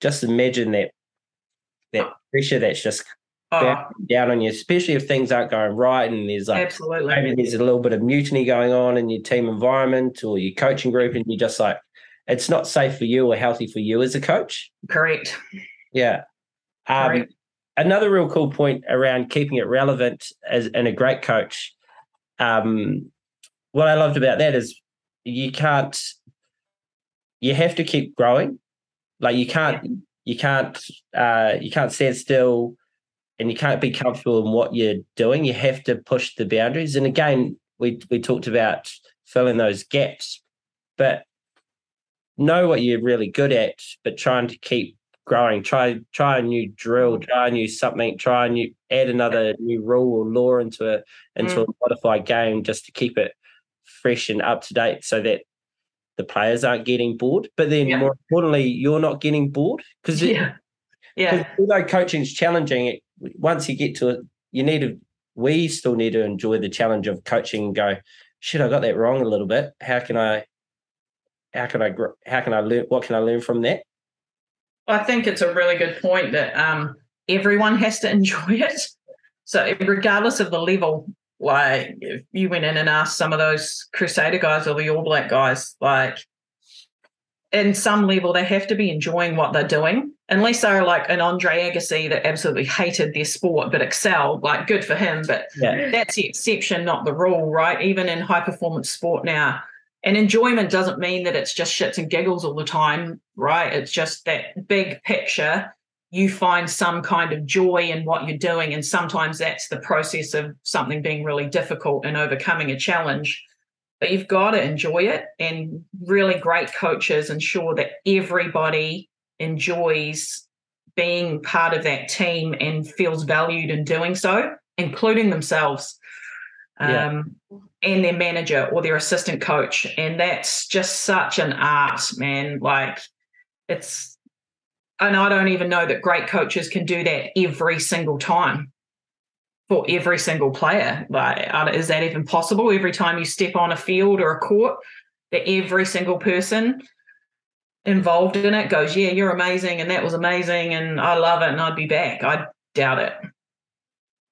just imagine that that pressure that's just oh. down on you, especially if things aren't going right and there's like absolutely maybe there's a little bit of mutiny going on in your team environment or your coaching group, and you're just like, it's not safe for you or healthy for you as a coach. Correct. Yeah. Um, Correct. Another real cool point around keeping it relevant as and a great coach. Um, what I loved about that is you can't you have to keep growing. Like you can't yeah. you can't uh, you can't stand still and you can't be comfortable in what you're doing. You have to push the boundaries. And again, we we talked about filling those gaps, but know what you're really good at, but trying to keep growing. Try try a new drill, try a new something, try a new add another new rule or law into a into mm. a modified game just to keep it fresh and up to date so that the players aren't getting bored. But then yeah. more importantly, you're not getting bored because yeah. Yeah. Although coaching's challenging, it once you get to it, you need to. We still need to enjoy the challenge of coaching and go, shit, I got that wrong a little bit. How can I? How can I? How can I learn? What can I learn from that? I think it's a really good point that um, everyone has to enjoy it. So regardless of the level, like if you went in and asked some of those Crusader guys or the All Black guys, like in some level they have to be enjoying what they're doing. Unless they're like an andre agassi that absolutely hated their sport but excelled like good for him but Yeah. that's the exception not the rule right? Even in high performance sport now and enjoyment doesn't mean that it's just shits and giggles all the time right? It's just that big picture you find some kind of joy in what you're doing and sometimes that's the process of something being really difficult and overcoming a challenge. But you've got to enjoy it and really great coaches ensure that everybody enjoys being part of that team and feels valued in doing so including themselves Yeah. um, and their manager or their assistant coach. And that's just such an art man. Like it's and i don't even know that great coaches can do that every single time for every single player. Like, is that even possible? Every time you step on a field or a court, that every single person involved in it goes, "Yeah, you're amazing, and that was amazing, and I love it, and I'd be back." I doubt it.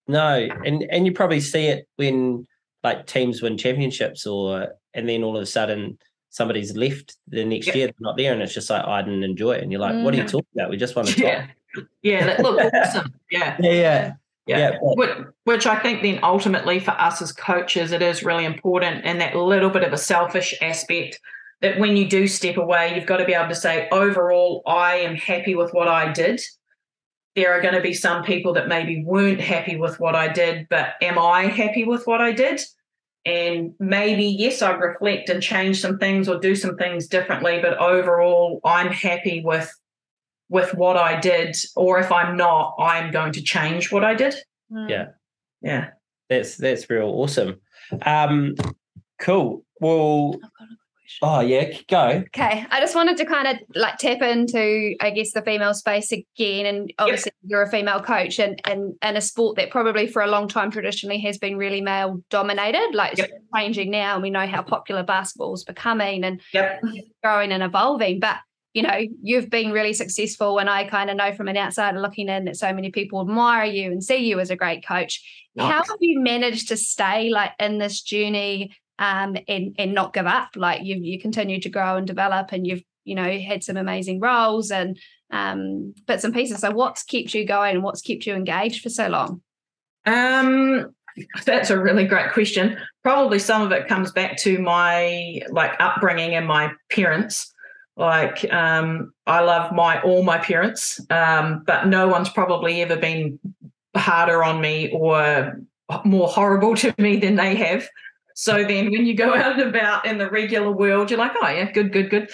No, and and you probably see it when like teams win championships, or and then all of a sudden somebody's left the next Yeah. year, they're not there, and it's just like I didn't enjoy it, and you're like, what are you Mm. talking about? We just want to Yeah, talk. yeah, that looked awesome. Yeah, Yeah, yeah, yeah. yeah. which I think then ultimately for us as coaches, it is really important, and that little bit of a selfish aspect that when you do step away, you've got to be able to say, overall, I am happy with what I did. There are going to be some people that maybe weren't happy with what I did, but am I happy with what I did? And maybe, yes, I reflect and change some things or do some things differently, but overall, I'm happy with with what I did. Or if I'm not, I'm going to change what I did. Yeah. Yeah. That's that's real awesome. Um, cool. Well, I've got a question. oh yeah, go. Okay, I just wanted to kind of like tap into, I guess, the female space again, and obviously you're a female coach, and and and a sport that probably for a long time traditionally has been really male dominated. Like it's Yep. changing now, and we know how popular basketball's becoming and Yep. growing and evolving. But you know, you've been really successful, and I kind of know from an outsider looking in that so many people admire you and see you as a great coach. How have you managed to stay like in this journey um, and and not give up? Like you you continue to grow and develop, and you've you know had some amazing roles and um, bits and pieces. So what's kept you going? and What's kept you engaged for so long? Um, that's a really great question. Probably some of it comes back to my like upbringing and my parents. Like, um, I love my all my parents, um, but no one's probably ever been harder on me or more horrible to me than they have. So then when you go out and about in the regular world, you're like, oh yeah, good, good, good.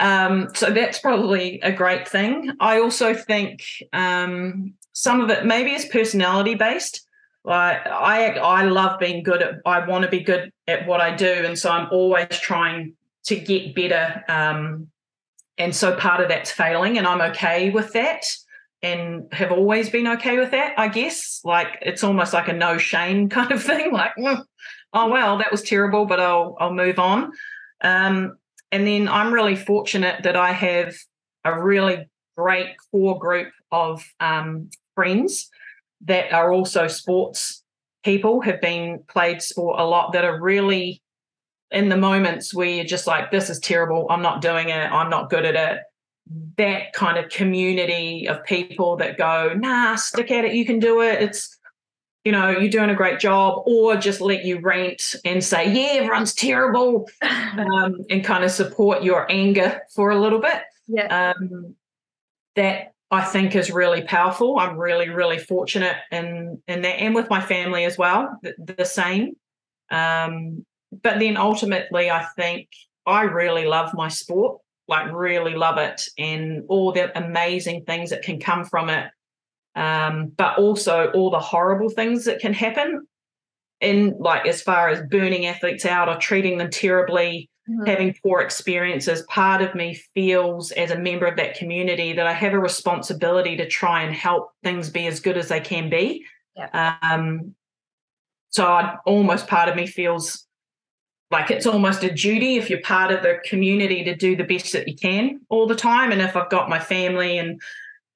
Um, so that's probably a great thing. I also think um, some of it maybe is personality based. Like I I love being good at I want to be good at what I do. And so I'm always trying to get better. Um, and so part of that's failing, and I'm okay with that and have always been okay with that, I guess. Like it's almost like a no shame kind of thing. Like, "Mm, oh well, that was terrible, but I'll I'll move on. Um, and then I'm really fortunate that I have a really great core group of um, friends that are also sports people, have been played sport a lot, that are really in the moments where you're just like, this is terrible, I'm not doing it, I'm not good at it. That kind of community of people that go, nah, stick at it, you can do it. It's you know, you're doing a great job, or just let you rant and say, yeah, everyone's terrible, um, and kind of support your anger for a little bit. yeah. Um, that I think is really powerful. I'm really, really fortunate in in that, and with my family as well, the, the same. Um, but then ultimately, I think I really love my sport, like really love it, and all the amazing things that can come from it. Um, but also all the horrible things that can happen in like as far as burning athletes out or treating them terribly Mhm. having poor experiences, part of me feels as a member of that community that I have a responsibility to try and help things be as good as they can be. Um, so I almost part of me feels like it's almost a duty if you're part of the community to do the best that you can all the time. And if I've got my family and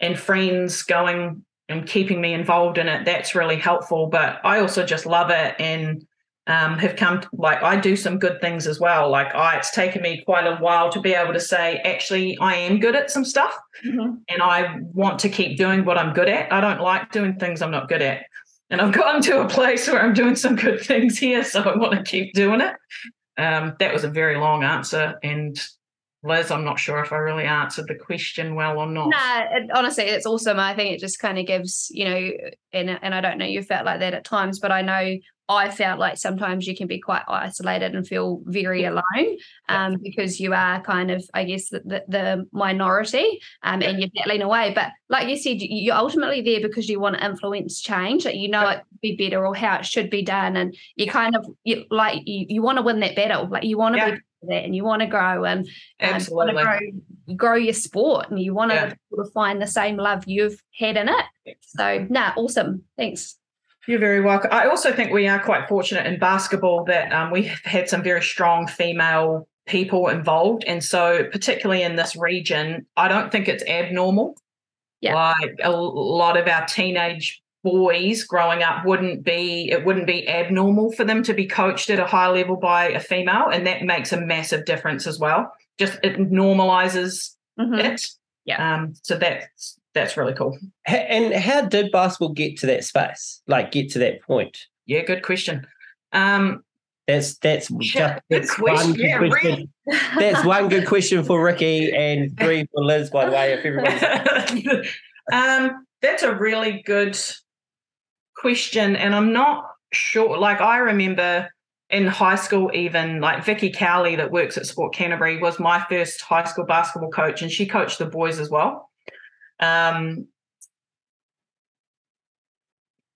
and friends going and keeping me involved in it, that's really helpful. But I also just love it and um, have come like I do some good things as well. Like I, it's taken me quite a while to be able to say, actually, I am good at some stuff, Mhm. and I want to keep doing what I'm good at. I don't like doing things I'm not good at, and I've gotten to a place where I'm doing some good things here, so I want to keep doing it. Um, that was a very long answer, and Liz, I'm not sure if I really answered the question well or not. Nah, it, honestly, it's awesome. I think it just kind of gives, you know, and and I don't know you felt like that at times, but I know I felt like sometimes you can be quite isolated and feel very alone, um, because you are kind of, I guess, the the, the minority, um, and you're battling away. But like you said, you- you're ultimately there because you want to influence change. That you know Yeah. it could be better or how it should be done, and you kind of you, like you, you want to win that battle. Like you want to Yeah. be that, and you want to grow and um, you want to grow, grow your sport and you want Yeah. to find the same love you've had in it. So, nah, awesome. Thanks. You're very welcome. I also think we are quite fortunate in basketball that um, we have had some very strong female people involved. And so, particularly in this region, I don't think it's abnormal. Yeah. Like a lot of our teenage boys growing up wouldn't be, it wouldn't be abnormal for them to be coached at a high level by a female. And that makes a massive difference as well. Just it normalizes Mhm. it. Yeah. Um, so that's, that's really cool. And how did basketball get to that space? Like get to that point? Yeah, good question. Um, That's that's Yeah, just that's one good Yeah, question. That's one good question for Riki and three for Liz, by the way. If everyone's um, that's a really good question, and I'm not sure. Like I remember in high school, even like Vicky Cowley that works at Sport Canterbury was my first high school basketball coach, and she coached the boys as well. Um,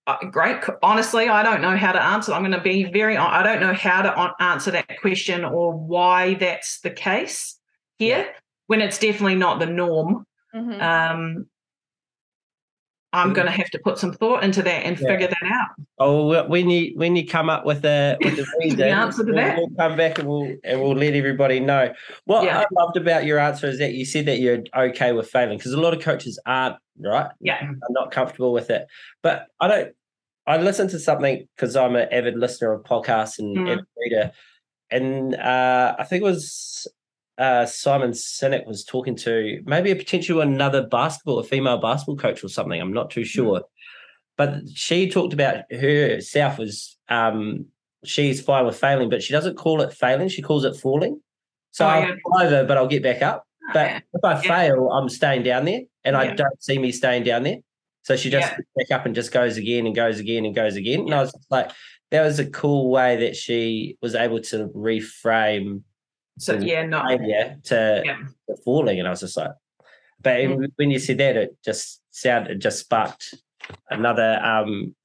uh, great. Honestly, I don't know how to answer. I'm going to be very. I don't know how to answer that question or why that's the case here when it's definitely not the norm. Mhm. Um, I'm Mm. going to have to put some thought into that and Yeah. figure that out. oh, when you when you come up with a with the reason, answer to we'll, that? we'll come back and we'll and we'll let everybody know. What Yeah. I loved about your answer is that you said that you're okay with failing because a lot of coaches aren't right. Yeah. are not comfortable with it. But I don't. I listened to something because I'm an avid listener of podcasts and Mhm. avid reader, and uh, I think it was uh, Simon Sinek was talking to maybe a potential another basketball, a female basketball coach or something. I'm not too sure, but she talked about herself as um, she's fine with failing, but she doesn't call it failing; she calls it falling. So Oh, I'll yeah. fall over, but I'll get back up. But if I Yeah. fail, I'm staying down there, and I don't see me staying down there. So she just Yeah. back up and just goes again and goes again and goes again. And I was just like, that was a cool way that she was able to reframe so yeah, no, failure to, Yeah. to falling. And I was just like, but Mm. when you said that, it just sounded, it just sparked another. um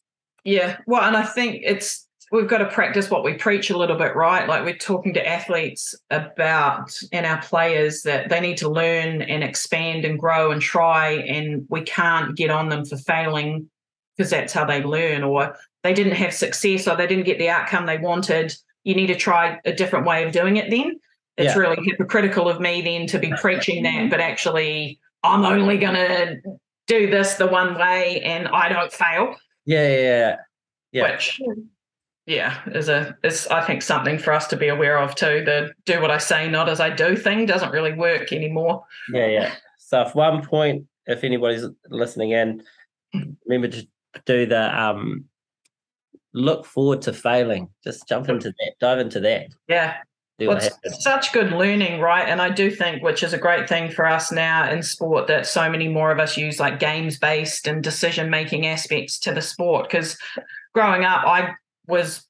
yeah. Well, and I think it's we've got to practice what we preach a little bit, right? Like we're talking to athletes about and our players that they need to learn and expand and grow and try, and we can't get on them for failing because that's how they learn, or they didn't have success, or they didn't get the outcome they wanted. You need to try a different way of doing it. Then it's Yeah. really hypocritical of me then to be preaching that, but actually I'm only going to do this the one way and I don't fail Yeah, yeah, yeah. Yeah. which yeah is a is i think something for us to be aware of too the do what i say not as i do thing doesn't really work anymore Yeah, yeah. So if one point, if anybody's listening in, remember to do the um look forward to failing. Just jump into that, dive into that. yeah Do well, it's such good learning right and i do think which is a great thing for us now in sport that so many more of us use like games based and decision making aspects to the sport because growing up i was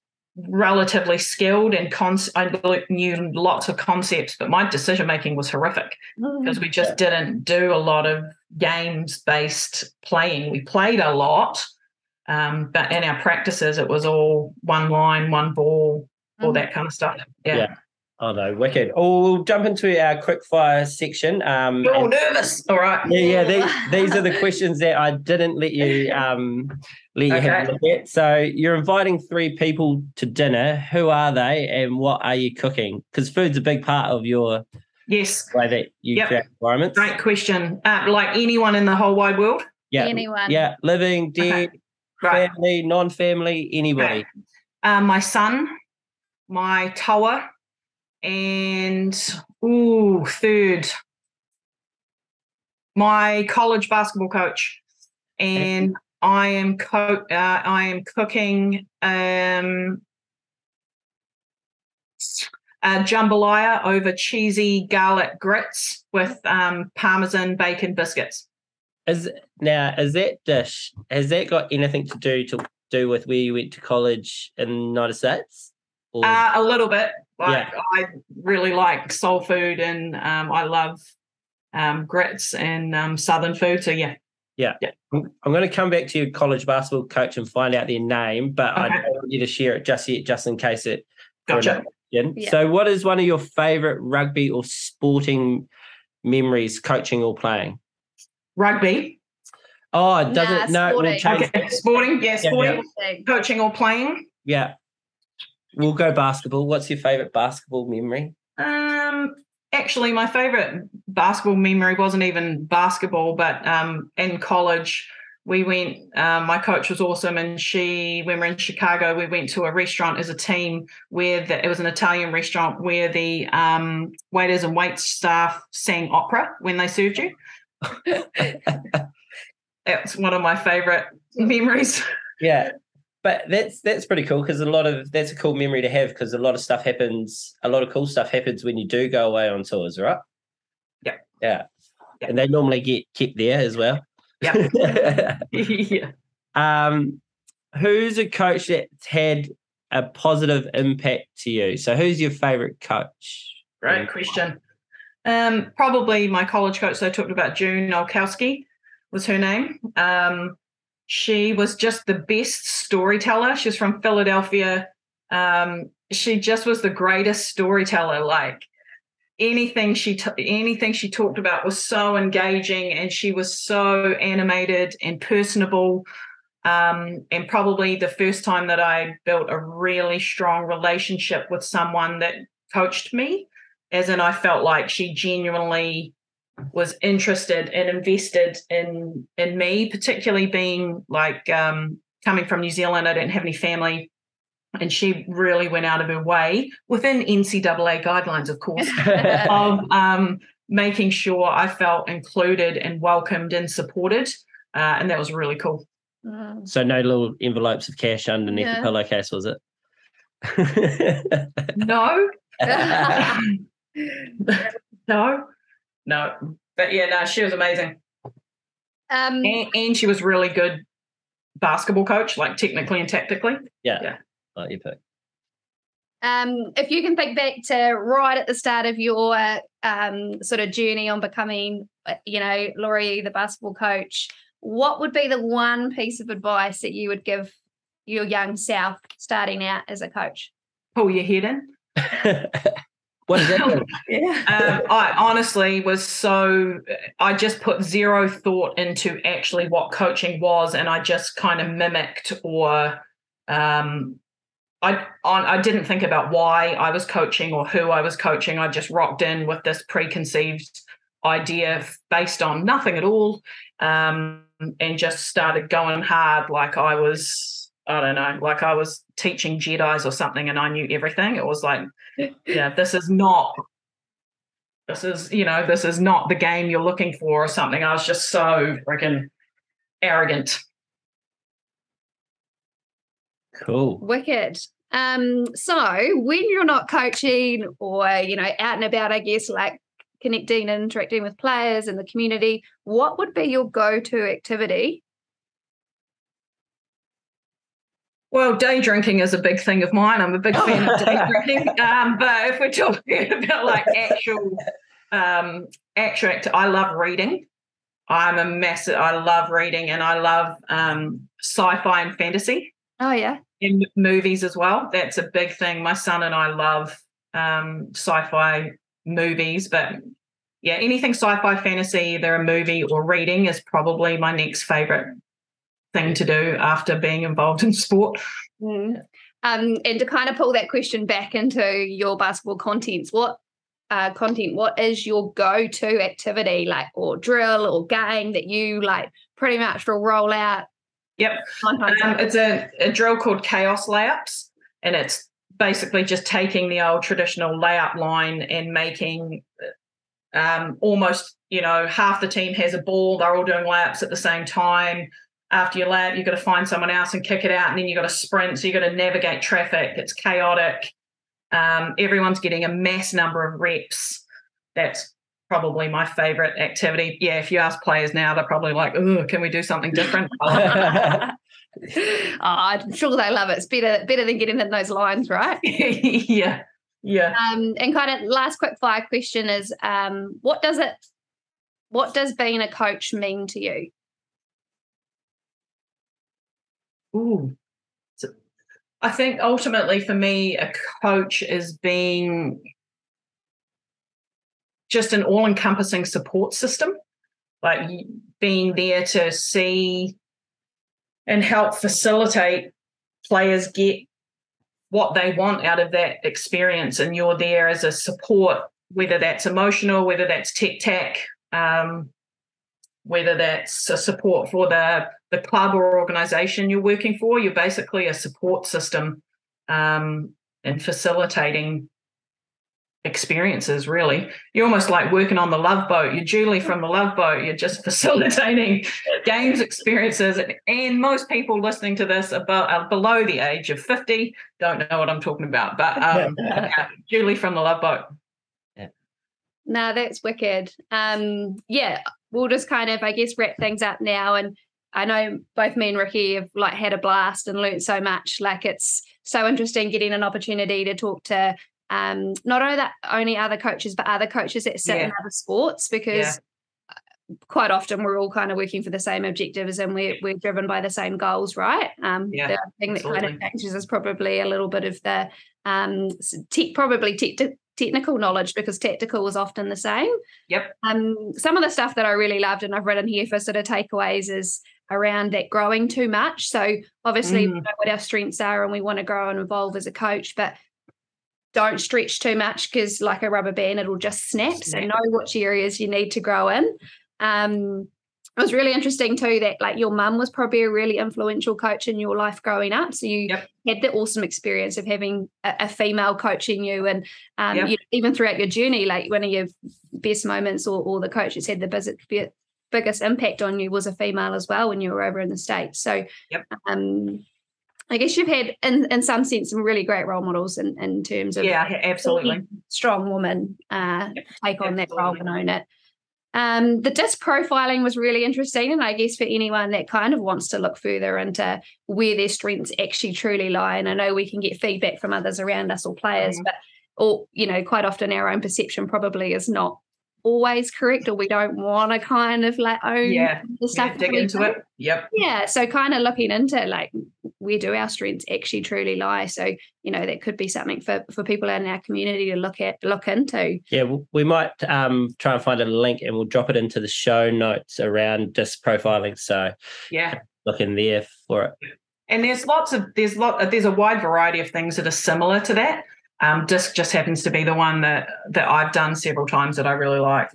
relatively skilled and cons- i knew lots of concepts but my decision making was horrific because we just didn't do a lot of games based playing. We played a lot, um, but in our practices, it was all one line, one ball, all that kind of stuff. Yeah. Yeah. Oh no, wicked. Oh, we'll jump into our quick fire section. Um, You're all nervous. All right. yeah, yeah. These, these are the questions that I didn't let you um let you have a look at. So you're inviting three people to dinner. Who are they, and what are you cooking? Because food's a big part of your Yes. way that you Yep. create environments. Great question. Uh, like anyone in the whole wide world. Yeah, Anyone. yeah. Living, dead, Right. family, non-family, anybody. Uh, my son, my toa, and ooh, third, my college basketball coach, and I am co- uh, I am cooking um, a jambalaya over cheesy garlic grits with um, parmesan bacon biscuits. Is now is that dish has that got anything to do to do with where you went to college in the United States? Or Uh, a little bit. Like Yeah. I really like soul food and um, I love um, grits and um, southern food. So yeah, I'm, I'm going to come back to your college basketball coach and find out their name, but I don't want you to share it just yet, just in case it. gotcha. Yeah. So, what is one of your favorite rugby or sporting memories, coaching or playing? Rugby. Oh, doesn't Nah, no, we'll sporting. change. Okay. Sporting. Yeah, Yeah, sporting. Thing. Coaching or playing. Yeah, we'll go basketball. What's your favorite basketball memory? Um, actually, my favorite basketball memory wasn't even basketball, but um, in college, we went. Um, my coach was awesome, and she, when we were in Chicago, we went to a restaurant as a team where the, it was an Italian restaurant where the um, waiters and wait staff sang opera when they served you. That's one of my favorite memories. Yeah, but that's that's pretty cool because a lot of that's a cool memory to have because a lot of stuff happens. A lot of cool stuff happens when you do go away on tours, right? Yeah. yeah, Yeah. and they normally get kept there as well. Yeah. yeah. um, who's a coach that's had a positive impact to you? So, who's your favorite coach? Great question. Um, probably my college coach I talked about, June Olkowski was her name. Um, she was just the best storyteller. She was from Philadelphia. Um, she just was the greatest storyteller. Like anything she t- anything she talked about was so engaging, and she was so animated and personable. Um, and probably the first time that I built a really strong relationship with someone that coached me as in I felt like she genuinely was interested and invested in in me, particularly being like um, coming from New Zealand. I didn't have any family, and she really went out of her way within NCAA guidelines, of course, of um, making sure I felt included and welcomed and supported, uh, and that was really cool. Mm. So, no little envelopes of cash underneath Yeah. the pillowcase, was it? No, no, no, but yeah, no, she was amazing. um, and, and she was really good basketball coach, like technically and tactically. yeah. yeah, Like you pick. um, if you can think back to right at the start of your um, sort of journey on becoming, uh, you know, Lori, the basketball coach, what would be the one piece of advice that you would give your young self starting out as a coach? Pull your head in. what is that? Yeah. Um, I honestly was so I just put zero thought into actually what coaching was, and I just kind of mimicked or um, I on I didn't think about why I was coaching or who I was coaching. I just rocked in with this preconceived idea based on nothing at all, um, and just started going hard like I was. I don't know, like I was teaching Jedi's or something, and I knew everything. It was like, yeah, this is not this is you know this is not the game you're looking for or something i was just so freaking arrogant Cool. Wicked. Um, so when you're not coaching or you know out and about, I guess like connecting and interacting with players in the community, what would be your go-to activity? Well day drinking is a big thing of mine i'm a big fan of day drinking um, but if we're talking about like actual um actual act- i love reading i'm a massive i love reading and i love um sci-fi and fantasy Oh yeah. in movies as well. That's a big thing. My son and I love um, sci-fi movies, but yeah, anything sci-fi, fantasy, either a movie or reading, is probably my next favorite thing to do after being involved in sport. Mm. Um, and to kind of pull that question back into your basketball contents, what uh, content? What is your go-to activity, like or drill or game that you like pretty much will roll out? Yep. Um, it's a, a drill called Chaos Layups, and it's basically just taking the old traditional layup line and making um, almost, you know, half the team has a ball, they're all doing layups at the same time. After your lap, you've got to find someone else and kick it out, and then you've got to sprint. So you've got to navigate traffic. It's chaotic. Um, everyone's getting a mass number of reps. That's probably my favorite activity. Yeah, if you ask players now, they're probably like, "Oh, can we do something different?" oh, I'm sure they love it. It's better better than getting in those lines, right? yeah, yeah. Um, and kind of last quick fire question is, um, what does it, what does being a coach mean to you? Ooh. I think ultimately for me, a coach is being just an all encompassing support system, like being there to see and help facilitate players get what they want out of that experience. And you're there as a support, whether that's emotional, whether that's tech tech, um, whether that's a support for the, the club or organization you're working for. You're basically a support system um, and facilitating experiences really you're almost like working on the love boat you're julie from the love boat you're just facilitating games experiences and, and most people listening to this about uh, below the age of 50 don't know what i'm talking about but um, yeah, julie from the love boat. No that's wicked um, yeah we'll just kind of i guess wrap things up now and I know both me and Riki have like had a blast and learned so much. Like it's so interesting getting an opportunity to talk to um, not only that only other coaches, but other coaches that sit yeah. in other sports because yeah. Quite often we're all kind of working for the same objectives and we're we're driven by the same goals, right? Um, yeah, the thing absolutely. that kind of changes is probably a little bit of the um, te- probably te- technical knowledge because tactical is often the same. Yep. Um, some of the stuff that I really loved and I've written here for sort of takeaways is around that growing too much. So obviously mm. we know what our strengths are and we want to grow and evolve as a coach, but don't stretch too much because like a rubber band it'll just snap, snap. so know which areas you need to grow in um, it was really interesting too that like your mum was probably a really influential coach in your life growing up so you yep. had the awesome experience of having a, a female coaching you and um, yep. you, even throughout your journey like one of your best moments or, or the coach that's had the biggest, biggest impact on you was a female as well when you were over in the states so yep. um, I guess you've had, in, in some sense, some really great role models in, in terms of yeah, absolutely strong woman uh, yep, take on absolutely. that role and own it. Um, the disc profiling was really interesting, and I guess for anyone that kind of wants to look further into where their strengths actually truly lie, and I know we can get feedback from others around us or players, mm. but or you know, quite often our own perception probably is not always correct or we don't want to kind of like own yeah, the stuff yeah, dig into it. yep. Yeah so kind of looking into like where do our strengths actually truly lie? So you know that could be something for for people in our community to look at look into. Yeah we might um try and find a link and we'll drop it into the show notes around disc profiling so yeah. look in there for it. And there's lots of there's lot there's a wide variety of things that are similar to that um, disc just happens to be the one that that I've done several times that I really like.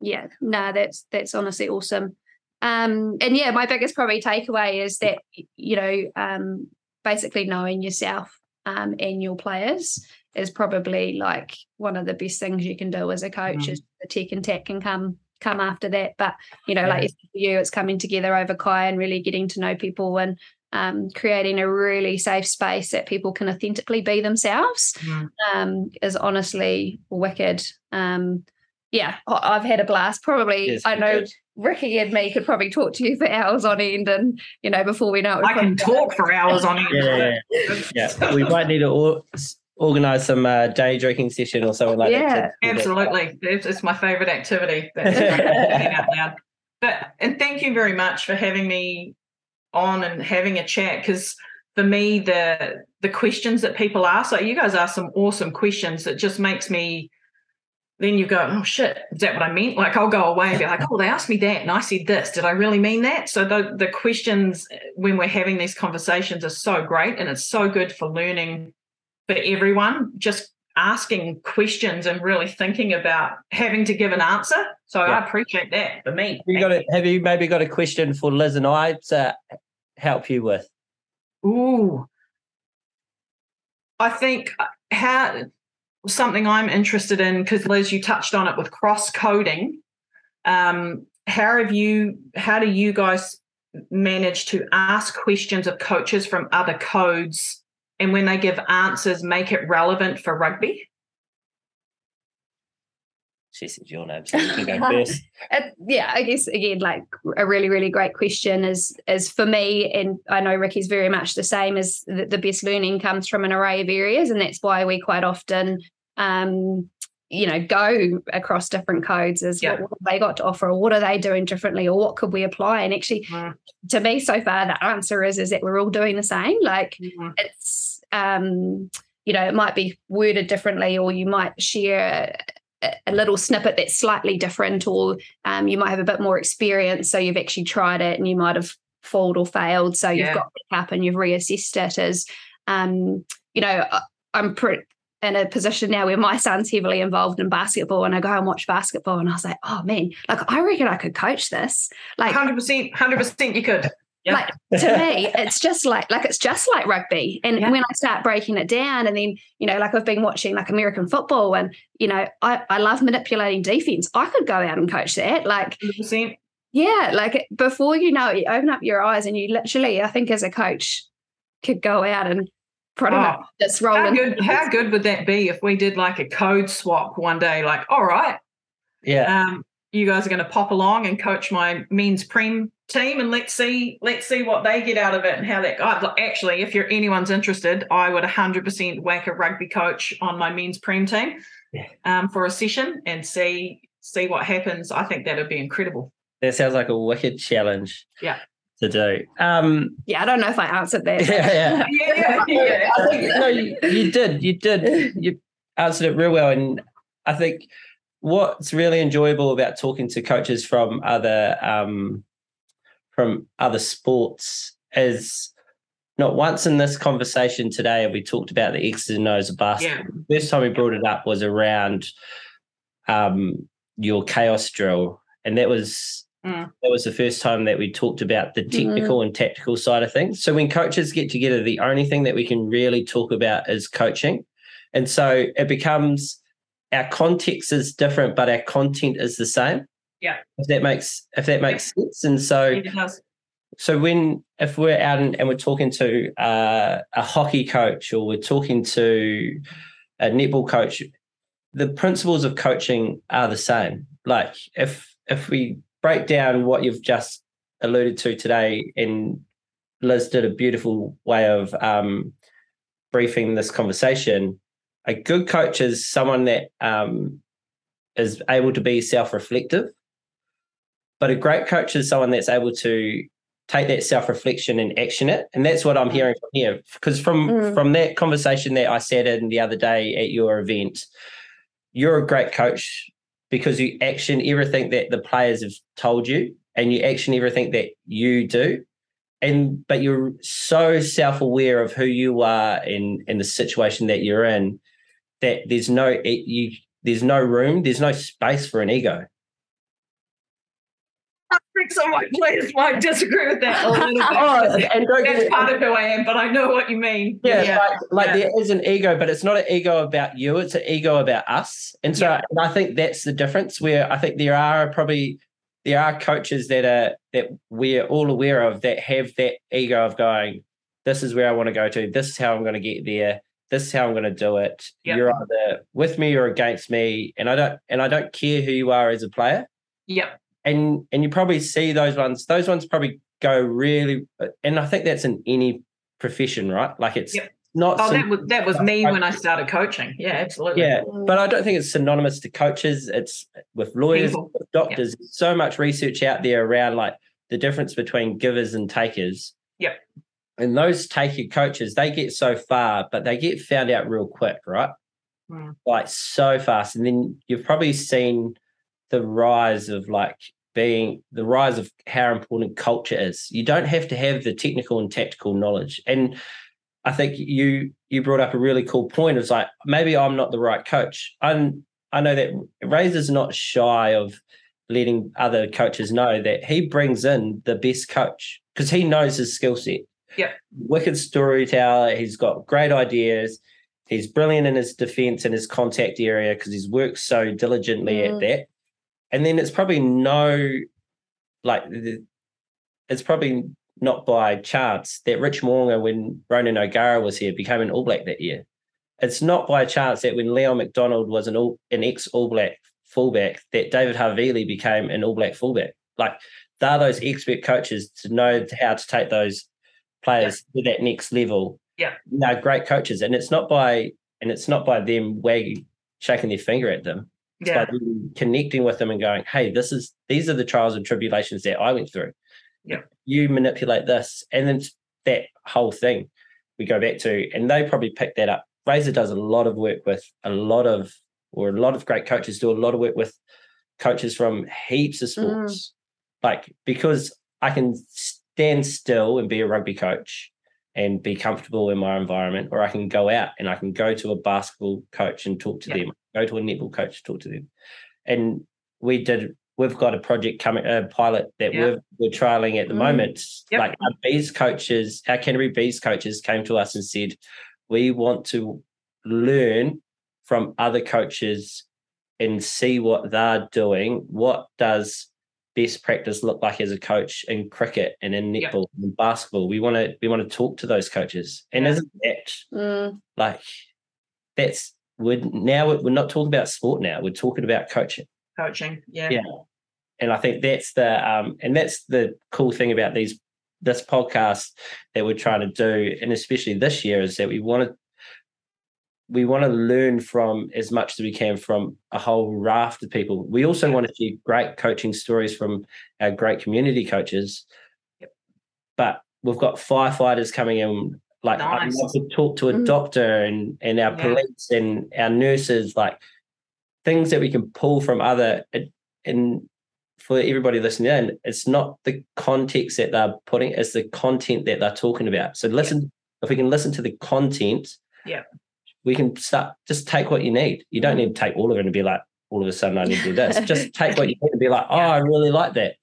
Yeah, no, that's that's honestly awesome. Um, and yeah, my biggest probably takeaway is that you know, um, basically knowing yourself um, and your players is probably like one of the best things you can do as a coach. Mm. Is the tech and tech can come come after that, but you know, yeah. like for you, it's coming together over Kai and really getting to know people and um, creating a really safe space that people can authentically be themselves mm. um, is honestly wicked. Um, yeah, I've had a blast. Probably, yes, I know did. Riki and me could probably talk to you for hours on end, and you know, before we know it, I can talk for hours on end. Yeah, yeah, yeah. we might need to organize some uh, day drinking session or something like yeah, that. Yeah, absolutely. It's, it's, my favorite activity. That's out loud. But and thank you very much for having me on and having a chat because for me the the questions that people ask like you guys ask some awesome questions that just makes me then you go oh shit is that what i meant? Like i'll go away and be like oh they asked me that and i said this. Did i really mean that? So the, the questions eh, when we're having these conversations are so great and it's so good for learning for everyone. Just asking questions and really thinking about having to give an answer. So yeah. I appreciate that for me. You got a, have you maybe got a question for Liz and I to help you with? Ooh. I think uh, how something I'm interested in because Liz, you touched on it with cross coding. Um, how have you? How do you guys manage to ask questions of coaches from other codes, and when they give answers, make it relevant for rugby? She said your name, so you can go first. It- yeah, I guess again, like a really, really great question is is for me, and I know Riki's very much the same. Is the, the best learning comes from an array of areas, and that's why we quite often, um, you know, go across different codes. Is Yeah. what, what have they got to offer, or what are they doing differently, or what could we apply? And actually, Mm. to me, so far, the answer is is that we're all doing the same. Like Mhm. it's um you know it might be worded differently or you might share a, a little snippet that's slightly different or um, you might have a bit more experience so you've actually tried it and you might have failed or failed so Yeah. you've got back up and you've reassessed it as um you know i'm pretty in a position now where my son's heavily involved in basketball and I go and watch basketball and I was like, oh man, like I reckon I could coach this. Like Hundred percent, hundred percent. You could. Yeah. like to me it's just like like it's just like rugby and Yeah. when i start breaking it down and then you know like i've been watching like american football and you know i i love manipulating defense i could go out and coach that like Hundred percent. yeah like before you know it you open up your eyes and you literally i think as a coach could go out and pretty Oh, much just roll How in good? How good would that be if we did like a code swap one day? Like, all right, Yeah. um, you guys are going to pop along and coach my men's prem team, and let's see, let's see what they get out of it and how that. God, look, actually, if you're anyone's interested, I would 100% whack a rugby coach on my men's prem team Yeah. um, for a session and see see what happens. I think that would be incredible. That sounds like a wicked challenge. Yeah. To do. Um, yeah i don't know if i answered that yeah, yeah. Yeah, yeah, yeah. I think no, you, you did. You did. You answered it real well, and I think what's really enjoyable about talking to coaches from other um, from other sports is not once in this conversation today have we talked about the X's and O's of basketball. The first time we brought it up was around um, your chaos drill, and that was Mm. that was the first time that we talked about the technical and tactical side of things. So when coaches get together, the only thing that we can really talk about is coaching, and so it becomes our context is different, but our content is the same. Yeah. if that makes if that makes sense, and so so when if we're out and, and we're talking to uh, a hockey coach or we're talking to a netball coach, the principles of coaching are the same. Like if if we break down what you've just alluded to today, and Liz did a beautiful way of um, briefing this conversation. A good coach is someone that um, is able to be self-reflective, but a great coach is someone that's able to take that self-reflection and action it and that's what i'm hearing from here because from Mm. from that conversation that i sat in the other day at your event you're a great coach because you action everything that the players have told you and you action everything that you do and but you're so self-aware of who you are and in the situation that you're in that there's no it, you there's no room there's no space for an ego I think some of my players might disagree with that a little bit. Oh, and don't That's part of who I am, but I know what you mean. Yeah, like, like yeah. there is an ego, but it's not an ego about you; it's an ego about us. And so, Yeah. and I think that's the difference. Where I think there are probably there are coaches that are that we're all aware of that have that ego of going, "This is where I want to go to. This is how I'm going to get there. This is how I'm going to do it. Yep. You're either with me or against me, and I don't and I don't care who you are as a player." Yep. and and you probably see those ones those ones probably go really and i think that's in any profession right like it's Yep. not Oh, that was that was me when I started coaching. Yeah, absolutely. yeah but i don't think it's synonymous to coaches it's with lawyers with doctors so much research out there around like the difference between givers and takers Yep. And those taker coaches they get so far but they get found out real quick right? Mm. like so fast. And then you've probably seen the rise of like being the rise of how important culture is. You don't have to have the technical and tactical knowledge. And i think you you brought up a really cool point. It's like maybe i'm not the right coach. And i know that razor's not shy of letting other coaches know that he brings in the best coach because he knows his skill set Yeah. wicked storyteller he's got great ideas he's brilliant in his defense and his contact area because he's worked so diligently Mm. at that. And then it's probably no, like, it's probably not by chance that Rich Mo'unga, when Ronan O'Gara was here, became an All Black that year. It's not by chance that when Leon MacDonald was an all, an ex All Black fullback, that David Havili became an All Black fullback. Like they're those expert coaches to know how to take those players to that next level. Yeah. they're great coaches, and it's not by and it's not by them wagging, shaking their finger at them. It's Yeah. by them connecting with them and going, "Hey, this is these are the trials and tribulations that I went through. Yeah. you manipulate this, and then that whole thing we go back to, and they probably pick that up. Razor does a lot of work with a lot of, or a lot of great coaches do a lot of work with coaches from heaps of sports, mm. like because I can stand still and be a rugby coach and be comfortable in my environment, or I can go out and I can go to a basketball coach and talk to Yeah. them, go to a netball coach, talk to them. And we did, we've got a project coming, a pilot that Yeah. we're, we're trialing at the Mm. moment. Yep. Like our bees coaches, our Canterbury bees coaches came to us and said, we want to learn from other coaches and see what they're doing. What does best practice look like as a coach in cricket and in Yeah. netball and basketball? We want to we want to talk to those coaches. And Yeah. isn't that Mm, like that's we're now we're not talking about sport now. We're talking about coaching. Coaching. Yeah. Yeah. And I think that's the um and that's the cool thing about these this podcast that we're trying to do, and especially this year, is that we want to we want to learn from as much as we can from a whole raft of people. We also want to share great coaching stories from our great community coaches. But we've got firefighters coming in. Like I Nice. love to talk to a Mm. doctor and and our Yeah. police and our nurses, like things that we can pull from other and for everybody listening in, it's not the context that they're putting, it's the content that they're talking about. So listen, if we can listen to the content, Yeah. We can start just take what you need. You don't need to take all of it and be like, all of a sudden I need to do this. just take what you need and be like, oh, Yeah. I really like that.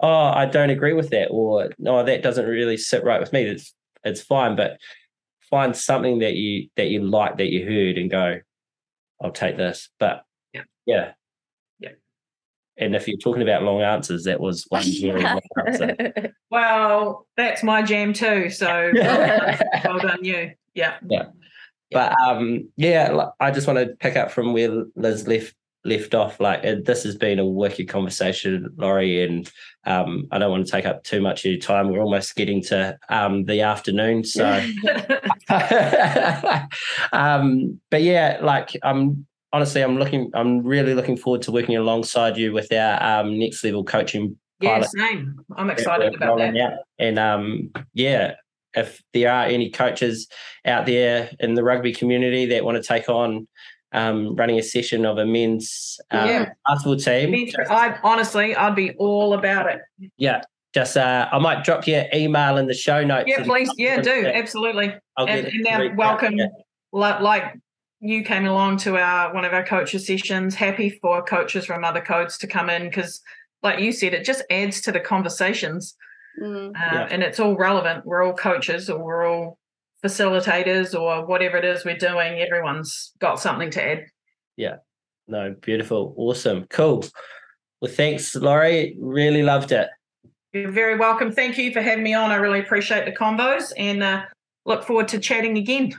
Oh, I don't agree with that, or no, that doesn't really sit right with me. It's it's fine, but find something that you that you like that you heard and go, I'll take this. But Yeah. yeah. Yeah. And if you're talking about long answers, that was one really long answer. Well, that's my jam too. So well done, you. Yeah. Yeah. But um, yeah, I just want to pick up from where Liz left left off. Like this has been a wicked conversation, Lori, and um, I don't want to take up too much of your time. We're almost getting to um, the afternoon, so. um, but yeah, like I'm honestly, I'm looking, I'm really looking forward to working alongside you with our um, next level coaching yeah, same. I'm excited about that. rolling out. And um, yeah, if there are any coaches out there in the rugby community that want to take on um, running a session of a men's um, Yeah. basketball team. I honestly, I'd be all about it. yeah, just uh, I might drop you an email in the show notes. Yeah, please. Yeah, do Yeah. absolutely. I'll And, and welcome. Yeah. Like, like you came along to our one of our coaches sessions. Happy for coaches from other codes to come in because, like you said, it just adds to the conversations, Mm, uh, Yeah. and it's all relevant. We're all coaches, or we're all facilitators, or whatever it is we're doing. Everyone's got something to add. Yeah. No, beautiful, awesome, cool. Well, thanks, Lori. Really loved it. You're very welcome. Thank you for having me on. I really appreciate the combos and uh, look forward to chatting again.